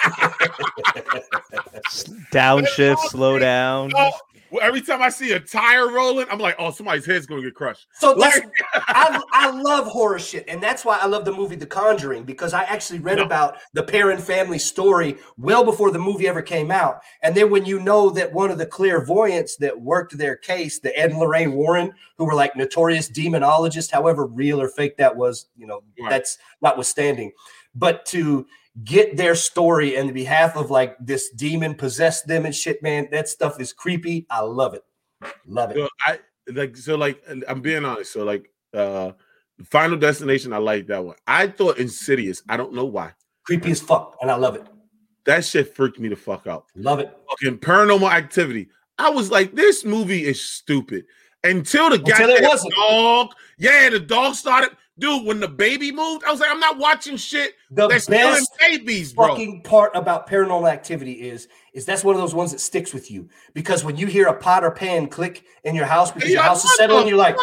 Downshift, slow down. Oh, every time I see a tire rolling, I'm like, oh, somebody's head's gonna get crushed. So that's I, I love horror shit, and that's why I love the movie The Conjuring because I actually read about the Perron family story well before the movie ever came out. And then when you know that one of the clairvoyants that worked their case, the Ed and Lorraine Warren, who were like notorious demonologists, however real or fake that was, you know, right. that's notwithstanding. But to get their story and the behalf of like this demon possessed them and shit, man. That stuff is creepy. I love it. Love it. So I like so like I'm being honest. So like uh Final Destination, I like that one. I thought Insidious. I don't know why. Creepy as fuck, and I love it. That shit freaked me the fuck out. Love it. Fucking paranormal activity. I was like, this movie is stupid. Until the guy dog, yeah, the dog started Dude, when the baby moved, I was like, I'm not watching shit. The that's best babies, bro. Fucking part about paranormal activity is is that's one of those ones that sticks with you because when you hear a pot or pan click in your house because hey, your house is settling, you're like,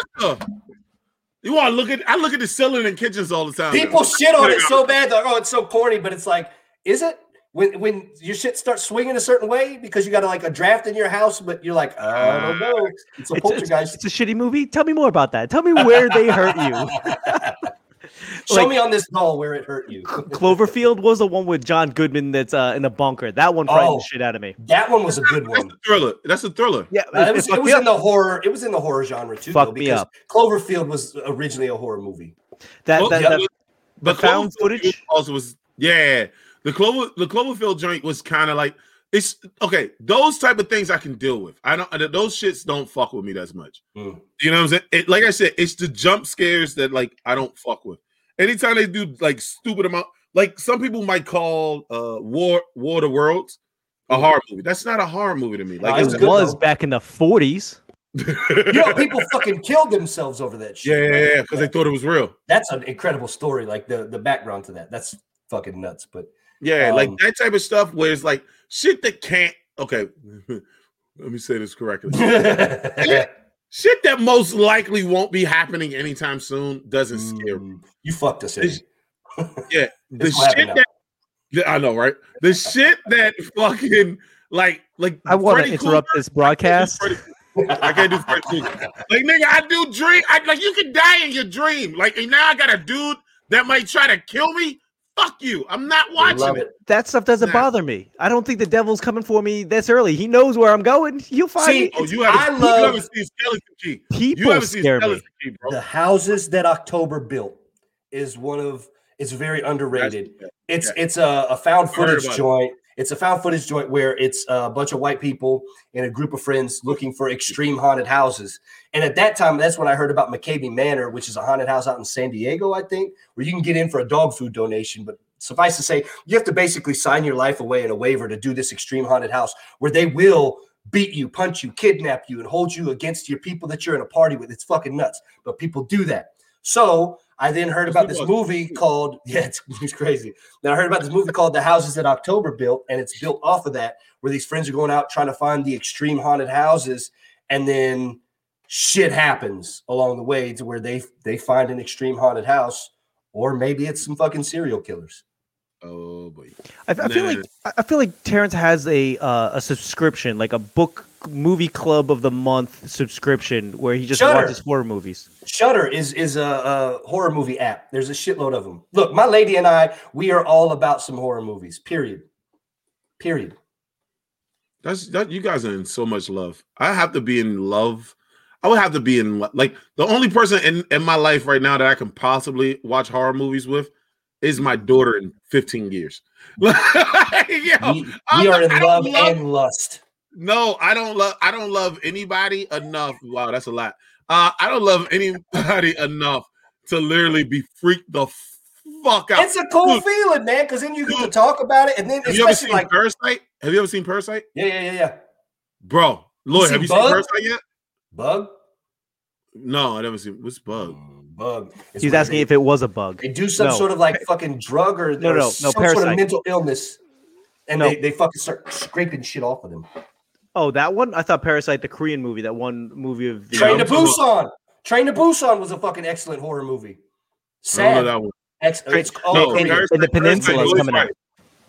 you want to look at? I look at the ceiling in kitchens all the time. People shit on it so bad, like, oh, it's so corny, but it's like, is it? When when your shit starts swinging a certain way because you got like a draft in your house, but you're like, I don't know, it's a poltergeist. It's, it's, a shitty movie. Tell me more about that. Tell me where they hurt you. Show like, me on this doll where it hurt you. Cloverfield was the one with John Goodman that's uh, in a bunker. That one frightened oh, the shit out of me. That one was a good one. That's a thriller. That's a thriller. Yeah, uh, it was, it was in the horror. It was in the horror genre too. Fuck though, because me up. Cloverfield was originally a horror movie. That, well, that, yeah, that the found footage also was yeah the Clover the Cloverfield joint was kind of like it's okay. Those type of things I can deal with. I don't. Those shits don't fuck with me that much. Mm. You know what I'm saying? It, like I said, it's the jump scares that like I don't fuck with. Anytime they do like stupid amount, like some people might call uh War War the Worlds a horror movie. That's not a horror movie to me. Like it was though. back in the 40s. you know, people fucking killed themselves over that shit. Yeah, yeah, yeah, because they thought it was real. That's an incredible story. Like the the background to that. That's fucking nuts. But yeah, um, like that type of stuff where it's like shit that can't. Okay, let me say this correctly. shit, that most likely won't be happening anytime soon doesn't scare me. Mm, you fucked us. yeah, the shit that yeah, I know, right? The shit that fucking like like I want to interrupt Cooper, this broadcast. I can't do Freddy Krueger. Like nigga, I do dream. I, like you can die in your dream. Like and now I got a dude that might try to kill me. Fuck you. I'm not watching it. That stuff doesn't nah. bother me. I don't think the devil's coming for me this early. He knows where I'm going. You'll find See, me. Oh, you haven't, I love, you haven't seen Skeleton Key. People you haven't seen Skeleton Key, bro. The houses that October built is one of it's very underrated. Yeah. It's yeah. it's a, a found footage joint. It. It's a found footage joint where it's a bunch of white people and a group of friends looking for extreme haunted houses. And at that time, that's when I heard about McKamey Manor, which is a haunted house out in San Diego, I think, where you can get in for a dog food donation. But suffice to say, you have to basically sign your life away in a waiver to do this extreme haunted house where they will beat you, punch you, kidnap you, and hold you against your people that you're in a party with. It's fucking nuts. But people do that. So I then heard about this movie called yeah, it's, it's crazy. Then I heard about this movie called The Houses That October Built, and it's built off of that, where these friends are going out trying to find the extreme haunted houses, and then shit happens along the way to where they they find an extreme haunted house, or maybe it's some fucking serial killers. Oh boy! I, I feel like I feel like Terrence has a uh, a subscription, like a book movie club of the month subscription, where he just Shudder. watches horror movies. Shudder is is a, a, horror movie app. There's a shitload of them. Look, my lady and I, we are all about some horror movies. Period. Period. That's that. You guys are in so much love. I have to be in love. I would have to be in like the only person in in my life right now that I can possibly watch horror movies with is my daughter in 15 years. Yo, we, we are in love, love and lust. No, I don't love I don't love anybody enough. Wow, that's a lot. Uh, I don't love anybody enough to literally be freaked the fuck out. It's a cool Dude. feeling, man, because then you get Dude. to talk about it, and then have you ever seen like Parasite? Have you ever seen Parasite? Yeah, yeah, yeah, yeah. Bro, Lloyd, have you Bug? seen Parasite yet? Bug? No, I never seen. What's Bug? Mm, bug. He's asking they, if it was a bug. They do some no. sort of like fucking drug or, no, or no, no, some parasite. sort of mental illness, and no. they, they fucking start scraping shit off of them. Oh, that one? I thought Parasite, the Korean movie, that one movie of the Train to Busan. Train to Busan was a fucking excellent horror movie. Sad. that one. Ex- it's, oh, no, in, Parasite, in the peninsula coming right. out.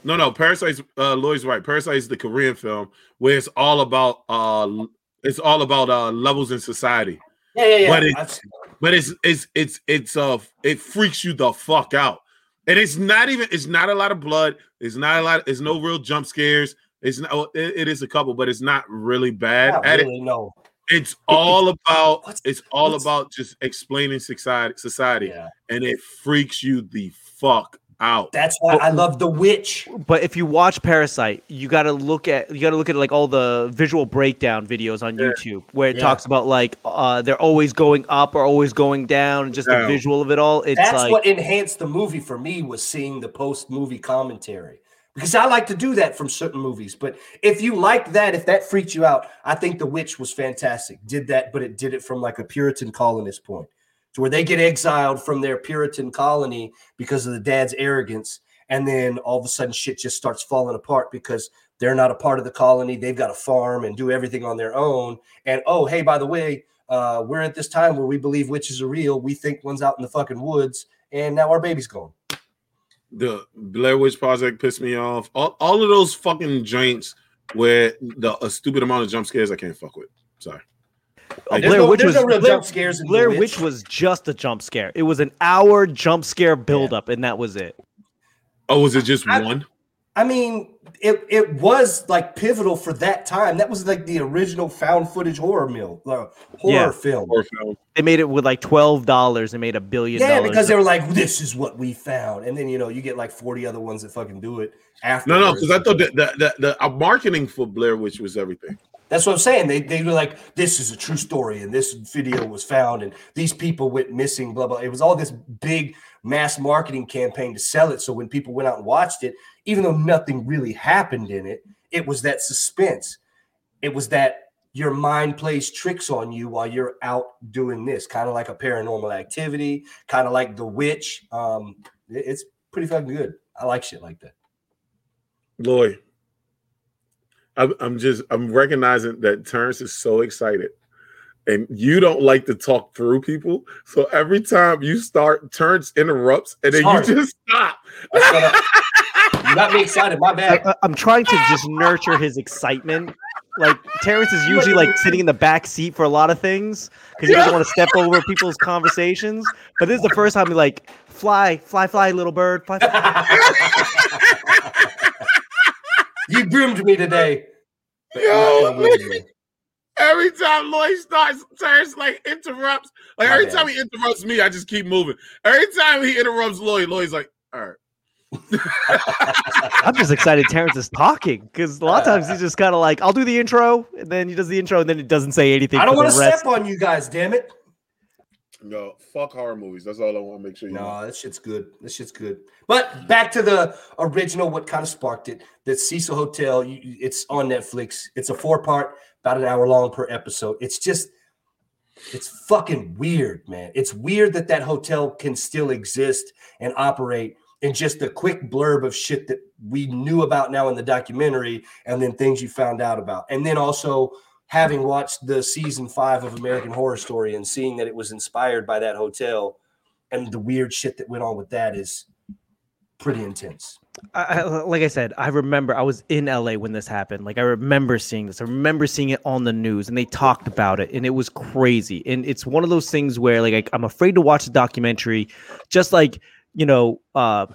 No, no, Parasite's uh Lloyd's right. Parasite is the Korean film where it's all about uh it's all about uh levels in society. Yeah, yeah, yeah. But it's but it's it's it's it's uh it freaks you the fuck out. And it's not even it's not a lot of blood. It's not a lot, it's no real jump scares. It's not it, it is a couple, but it's not really bad not at really, it. No. It's all about it's all about just explaining society society yeah. and it freaks you the fuck out. That's why I love The Witch. But if you watch Parasite, you got to look at you got to look at like all the visual breakdown videos on yeah. YouTube where it yeah. talks about like uh they're always going up or always going down, just the visual of it all. It's That's like, what enhanced the movie for me was seeing the post movie commentary. Because I like to do that from certain movies. But if you like that, if that freaked you out, I think The Witch was fantastic. Did that, but it did it from like a Puritan colonist point to where they get exiled from their Puritan colony because of the dad's arrogance. And then all of a sudden shit just starts falling apart because they're not a part of the colony. They've got to farm and do everything on their own. And oh, hey, by the way, uh, we're at this time where we believe witches are real. We think one's out in the fucking woods, and now our baby's gone. The Blair Witch Project pissed me off. All, all of those fucking joints where the a stupid amount of jump scares I can't fuck with. Sorry. Oh, like, Blair no, Witch was no Blair, scares Blair Witch. Witch was just a jump scare. It was an hour jump scare buildup, yeah. and that was it. Oh, was it just I, one? I mean, it it was like pivotal for that time. That was like the original found footage horror mill, uh, horror yeah. film. Horror film. They made it with like twelve dollars and made a billion. Yeah, because they were like, "This is what we found," and then you know you get like forty other ones that fucking do it after. No, no, because I thought that the, the, the, the marketing for Blair Witch was everything. That's what I'm saying. They they were like, this is a true story, and this video was found, and these people went missing. Blah blah. It was all this big mass marketing campaign to sell it. So when people went out and watched it, even though nothing really happened in it, it was that suspense. It was that your mind plays tricks on you while you're out doing this, kind of like a paranormal activity, kind of like The Witch. Um, it's pretty fucking good. I like shit like that. Lloyd, I'm, I'm just I'm recognizing that Terrence is so excited and you don't like to talk through people. So every time you start, Terrence interrupts, and then Sorry. you just stop. you got me excited. My bad. I, am trying to just nurture his excitement. Like Terrence is usually like sitting in the back seat for a lot of things because he doesn't want to step over people's conversations. But this is the first time he like fly, fly, fly, little bird, fly. fly. You groomed me today. Yo, every time Lloyd starts, turns like interrupts. Like every time he interrupts me, I just keep moving. Every time he interrupts Lloyd, Lloyd's like, all right. I'm just excited Terrence is talking because a lot of times he's just kind of like, I'll do the intro, and then he does the intro, and then it doesn't say anything. I don't want to step on you guys, damn it. No, fuck horror movies. That's all I want to make sure you no, know. that shit's good. That shit's good. But back to the original, what kind of sparked it? The Cecil Hotel. it's on Netflix. It's a four part, about an hour long per episode. It's just, it's fucking weird, man. It's weird that that hotel can still exist and operate. And just a quick blurb of shit that we knew about now in the documentary, and then things you found out about, and then also having watched the season five of American Horror Story and seeing that it was inspired by that hotel and the weird shit that went on with that is pretty intense. I, like I said, I remember I was in LA when this happened. Like I remember seeing this. I remember seeing it on the news, and they talked about it, and it was crazy. And it's one of those things where, like, I, I'm afraid to watch the documentary, just like you know, uh,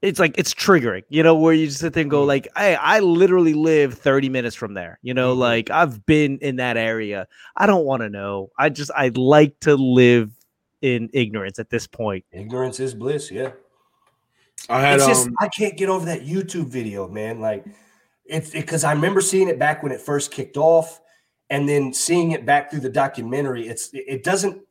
it's like it's triggering, you know, where you just sit there and go mm-hmm. like, "Hey, I literally live 30 minutes from there." You know, mm-hmm. like I've been in that area. I don't want to know. I just I'd like to live in ignorance at this point. Ignorance is bliss, yeah. I had it's just um, I can't get over that YouTube video, man. Like it's because it, I remember seeing it back when it first kicked off and then seeing it back through the documentary. It's it doesn't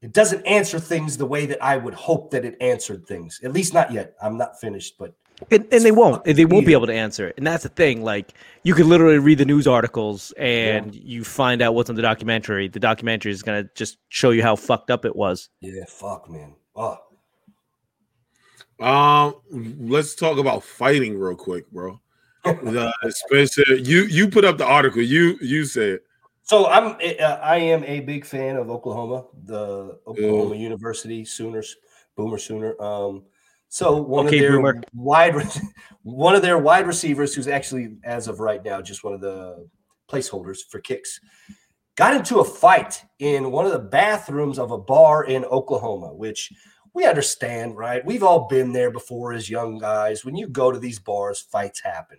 it doesn't answer things the way that I would hope that it answered things. At least not yet. I'm not finished, but and, and they won't. They won't be able to answer it. And that's the thing. Like you could literally read the news articles and yeah. you find out what's on the documentary. The documentary is gonna just show you how fucked up it was. Yeah, fuck, man. Oh. Um, let's talk about fighting real quick, bro. uh, Spencer, you you put up the article. You you said so I'm uh, I am a big fan of Oklahoma, the Oklahoma Ooh. University Sooners, Boomer Sooner. Um, so one okay, of their Boomer. wide one of their wide receivers, who's actually as of right now just one of the placeholders for kicks, got into a fight in one of the bathrooms of a bar in Oklahoma, which we understand, right? We've all been there before as young guys. When you go to these bars, fights happen.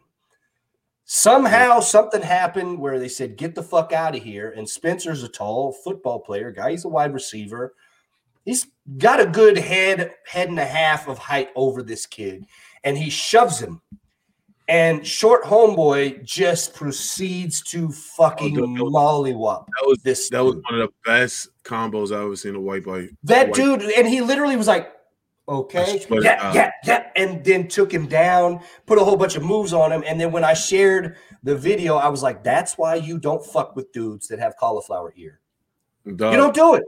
Somehow something happened where they said, get the fuck out of here. And Spencer's a tall football player guy. He's a wide receiver. He's got a good head, head and a half of height over this kid. And he shoves him. And short homeboy just proceeds to fucking oh, mollywop. That was this. That dude. was one of the best combos I've ever seen a white boy. That white dude, and he literally was like, Okay. Yeah, yeah, yeah. And then took him down, put a whole bunch of moves on him. And then when I shared the video, I was like, that's why you don't fuck with dudes that have cauliflower ear. Duh. You don't do it.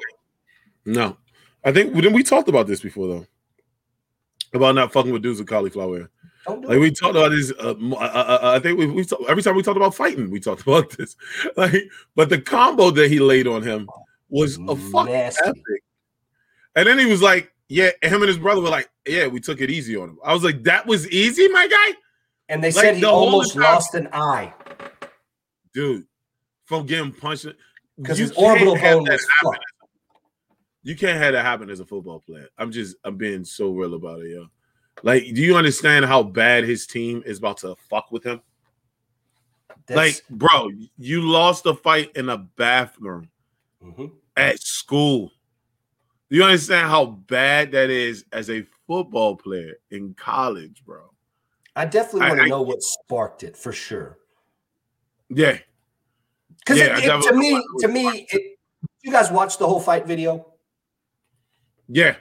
No. I think then we talked about this before though. About not fucking with dudes with cauliflower ear. Like we talked about this. Uh, uh, I think we, we talk, every time we talked about fighting, we talked about this. Like, but the combo that he laid on him was a fucking epic. And then he was like, yeah, him and his brother were like, yeah, we took it easy on him. I was like, that was easy, my guy. And they like, said he the almost lost an eye, dude, from getting punched because his orbital bone was fucked. You can't have that happen as a football player. I'm just, I'm being so real about it, yo. Like, do you understand how bad his team is about to fuck with him? That's... Like, bro, you lost a fight in a bathroom mm-hmm. at school. You understand how bad that is as a football player in college, bro? I definitely want to know what sparked it for sure. Yeah, because yeah, to me, to me, it, you guys watched the whole fight video. Yeah.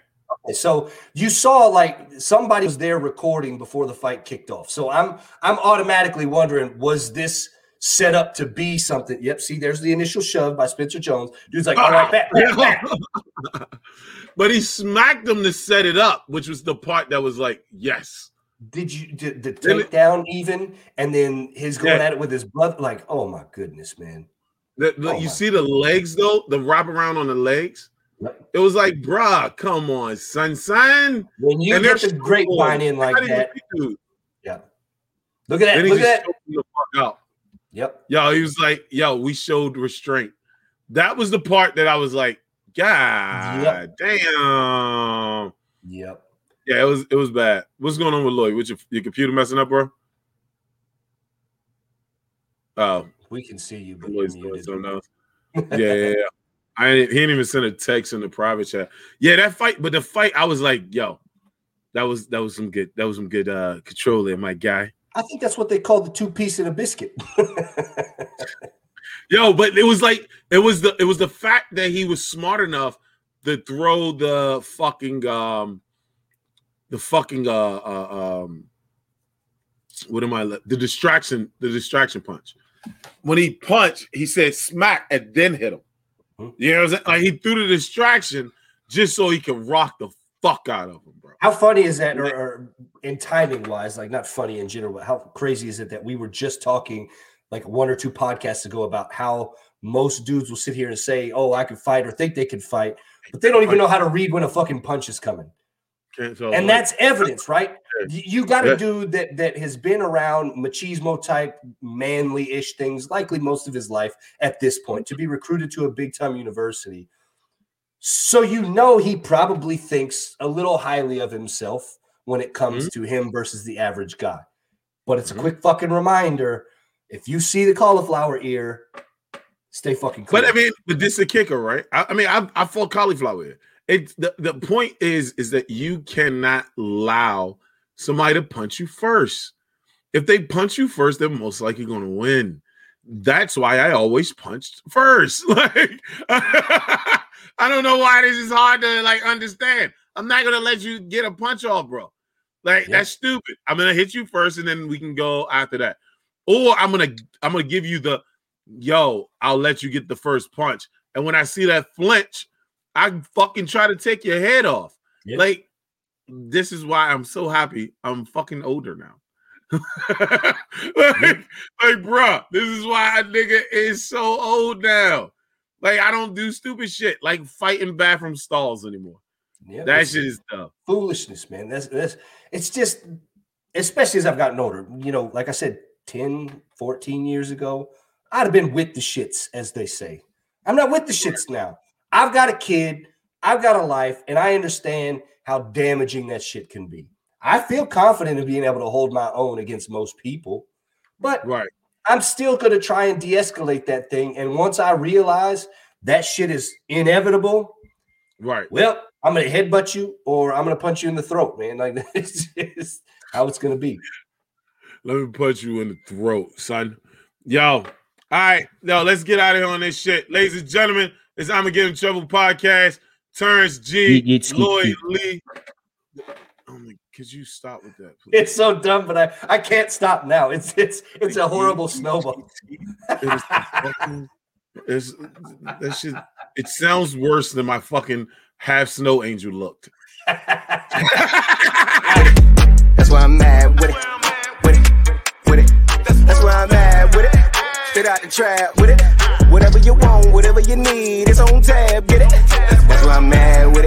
Okay, so you saw like somebody was there recording before the fight kicked off. So I'm I'm automatically wondering, was this set up to be something. Yep. See, there's the initial shove by Spencer Jones. Dude's like, all right, back, back, back. but he smacked him to set it up, which was the part that was like, yes. Did you did the takedown even? And then his going yeah. at it with his brother, like, oh my goodness, man. The, the, oh you see the legs though, the wrap around on the legs. It was like, bruh, come on, son, son. When you and get the grapevine in like that, yeah. Look at that. Look at that. Yep. Yo, he was like, yo, we showed restraint. That was the part that I was like, God yep. damn. Yep. Yeah, it was it was bad. What's going on with Lloyd? With your, your computer messing up, bro? Oh. We can see you, but Lloyd's doing something else. yeah, yeah, yeah. I he didn't even send a text in the private chat. Yeah, that fight, but the fight, I was like, yo, that was that was some good that was some good uh control there, my guy. I think that's what they call the two piece in a biscuit. Yo, but it was like it was the it was the fact that he was smart enough to throw the fucking um the fucking uh, uh um what am I the distraction the distraction punch. When he punched, he said smack and then hit him. You know what I'm saying? Like he threw the distraction just so he could rock the fuck out of him, bro. How funny is that, or, or in timing wise, like not funny in general, but how crazy is it that we were just talking like one or two podcasts ago about how most dudes will sit here and say, "Oh, I could fight," or think they can fight, but they don't even know how to read when a fucking punch is coming. and that's evidence, right? You got a dude that that has been around machismo type, manly-ish things, likely most of his life at this point, to be recruited to a big time university so you know he probably thinks a little highly of himself when it comes mm-hmm. to him versus the average guy. But it's mm-hmm. a quick fucking reminder: if you see the cauliflower ear, stay fucking. Clear. But I mean, but this is a kicker, right? I, I mean, I I fought cauliflower ear. It the, the point is is that you cannot allow somebody to punch you first. If they punch you first, they're most likely going to win. That's why I always punched first. Like I don't know why this is hard to like understand. I'm not gonna let you get a punch off, bro. Like yeah. that's stupid. I'm gonna hit you first, and then we can go after that. Or I'm gonna I'm gonna give you the yo. I'll let you get the first punch, and when I see that flinch, I fucking try to take your head off. Yeah. Like this is why I'm so happy. I'm fucking older now. like, like, bro, this is why a nigga is so old now. Like, I don't do stupid shit like fighting bathroom stalls anymore. Yeah, that shit is tough. Foolishness, man. That's that's it's just especially as I've gotten older. You know, like I said, 10, 14 years ago, I'd have been with the shits, as they say. I'm not with the shits now. I've got a kid, I've got a life, and I understand how damaging that shit can be. I feel confident in being able to hold my own against most people, but right. I'm still going to try and de-escalate that thing. And once I realize that shit is inevitable, right? Well, I'm going to headbutt you or I'm going to punch you in the throat, man. Like that's just how it's going to be. Let me punch you in the throat, son. Yo, all right, yo, let's get out of here on this shit, ladies and gentlemen. It's I'm gonna get in trouble podcast. Terrence G, Lloyd Lee could you stop with that? Please? It's so dumb, but I, I can't stop now. It's it's it's a horrible snowball. it is that shit, it sounds worse than my fucking half snow angel looked. That's why I'm mad with it, with it, with it. That's why I'm mad with it. Spit out the trap with it. Whatever you want, whatever you need, it's on tab. Get it. That's why I'm mad with it.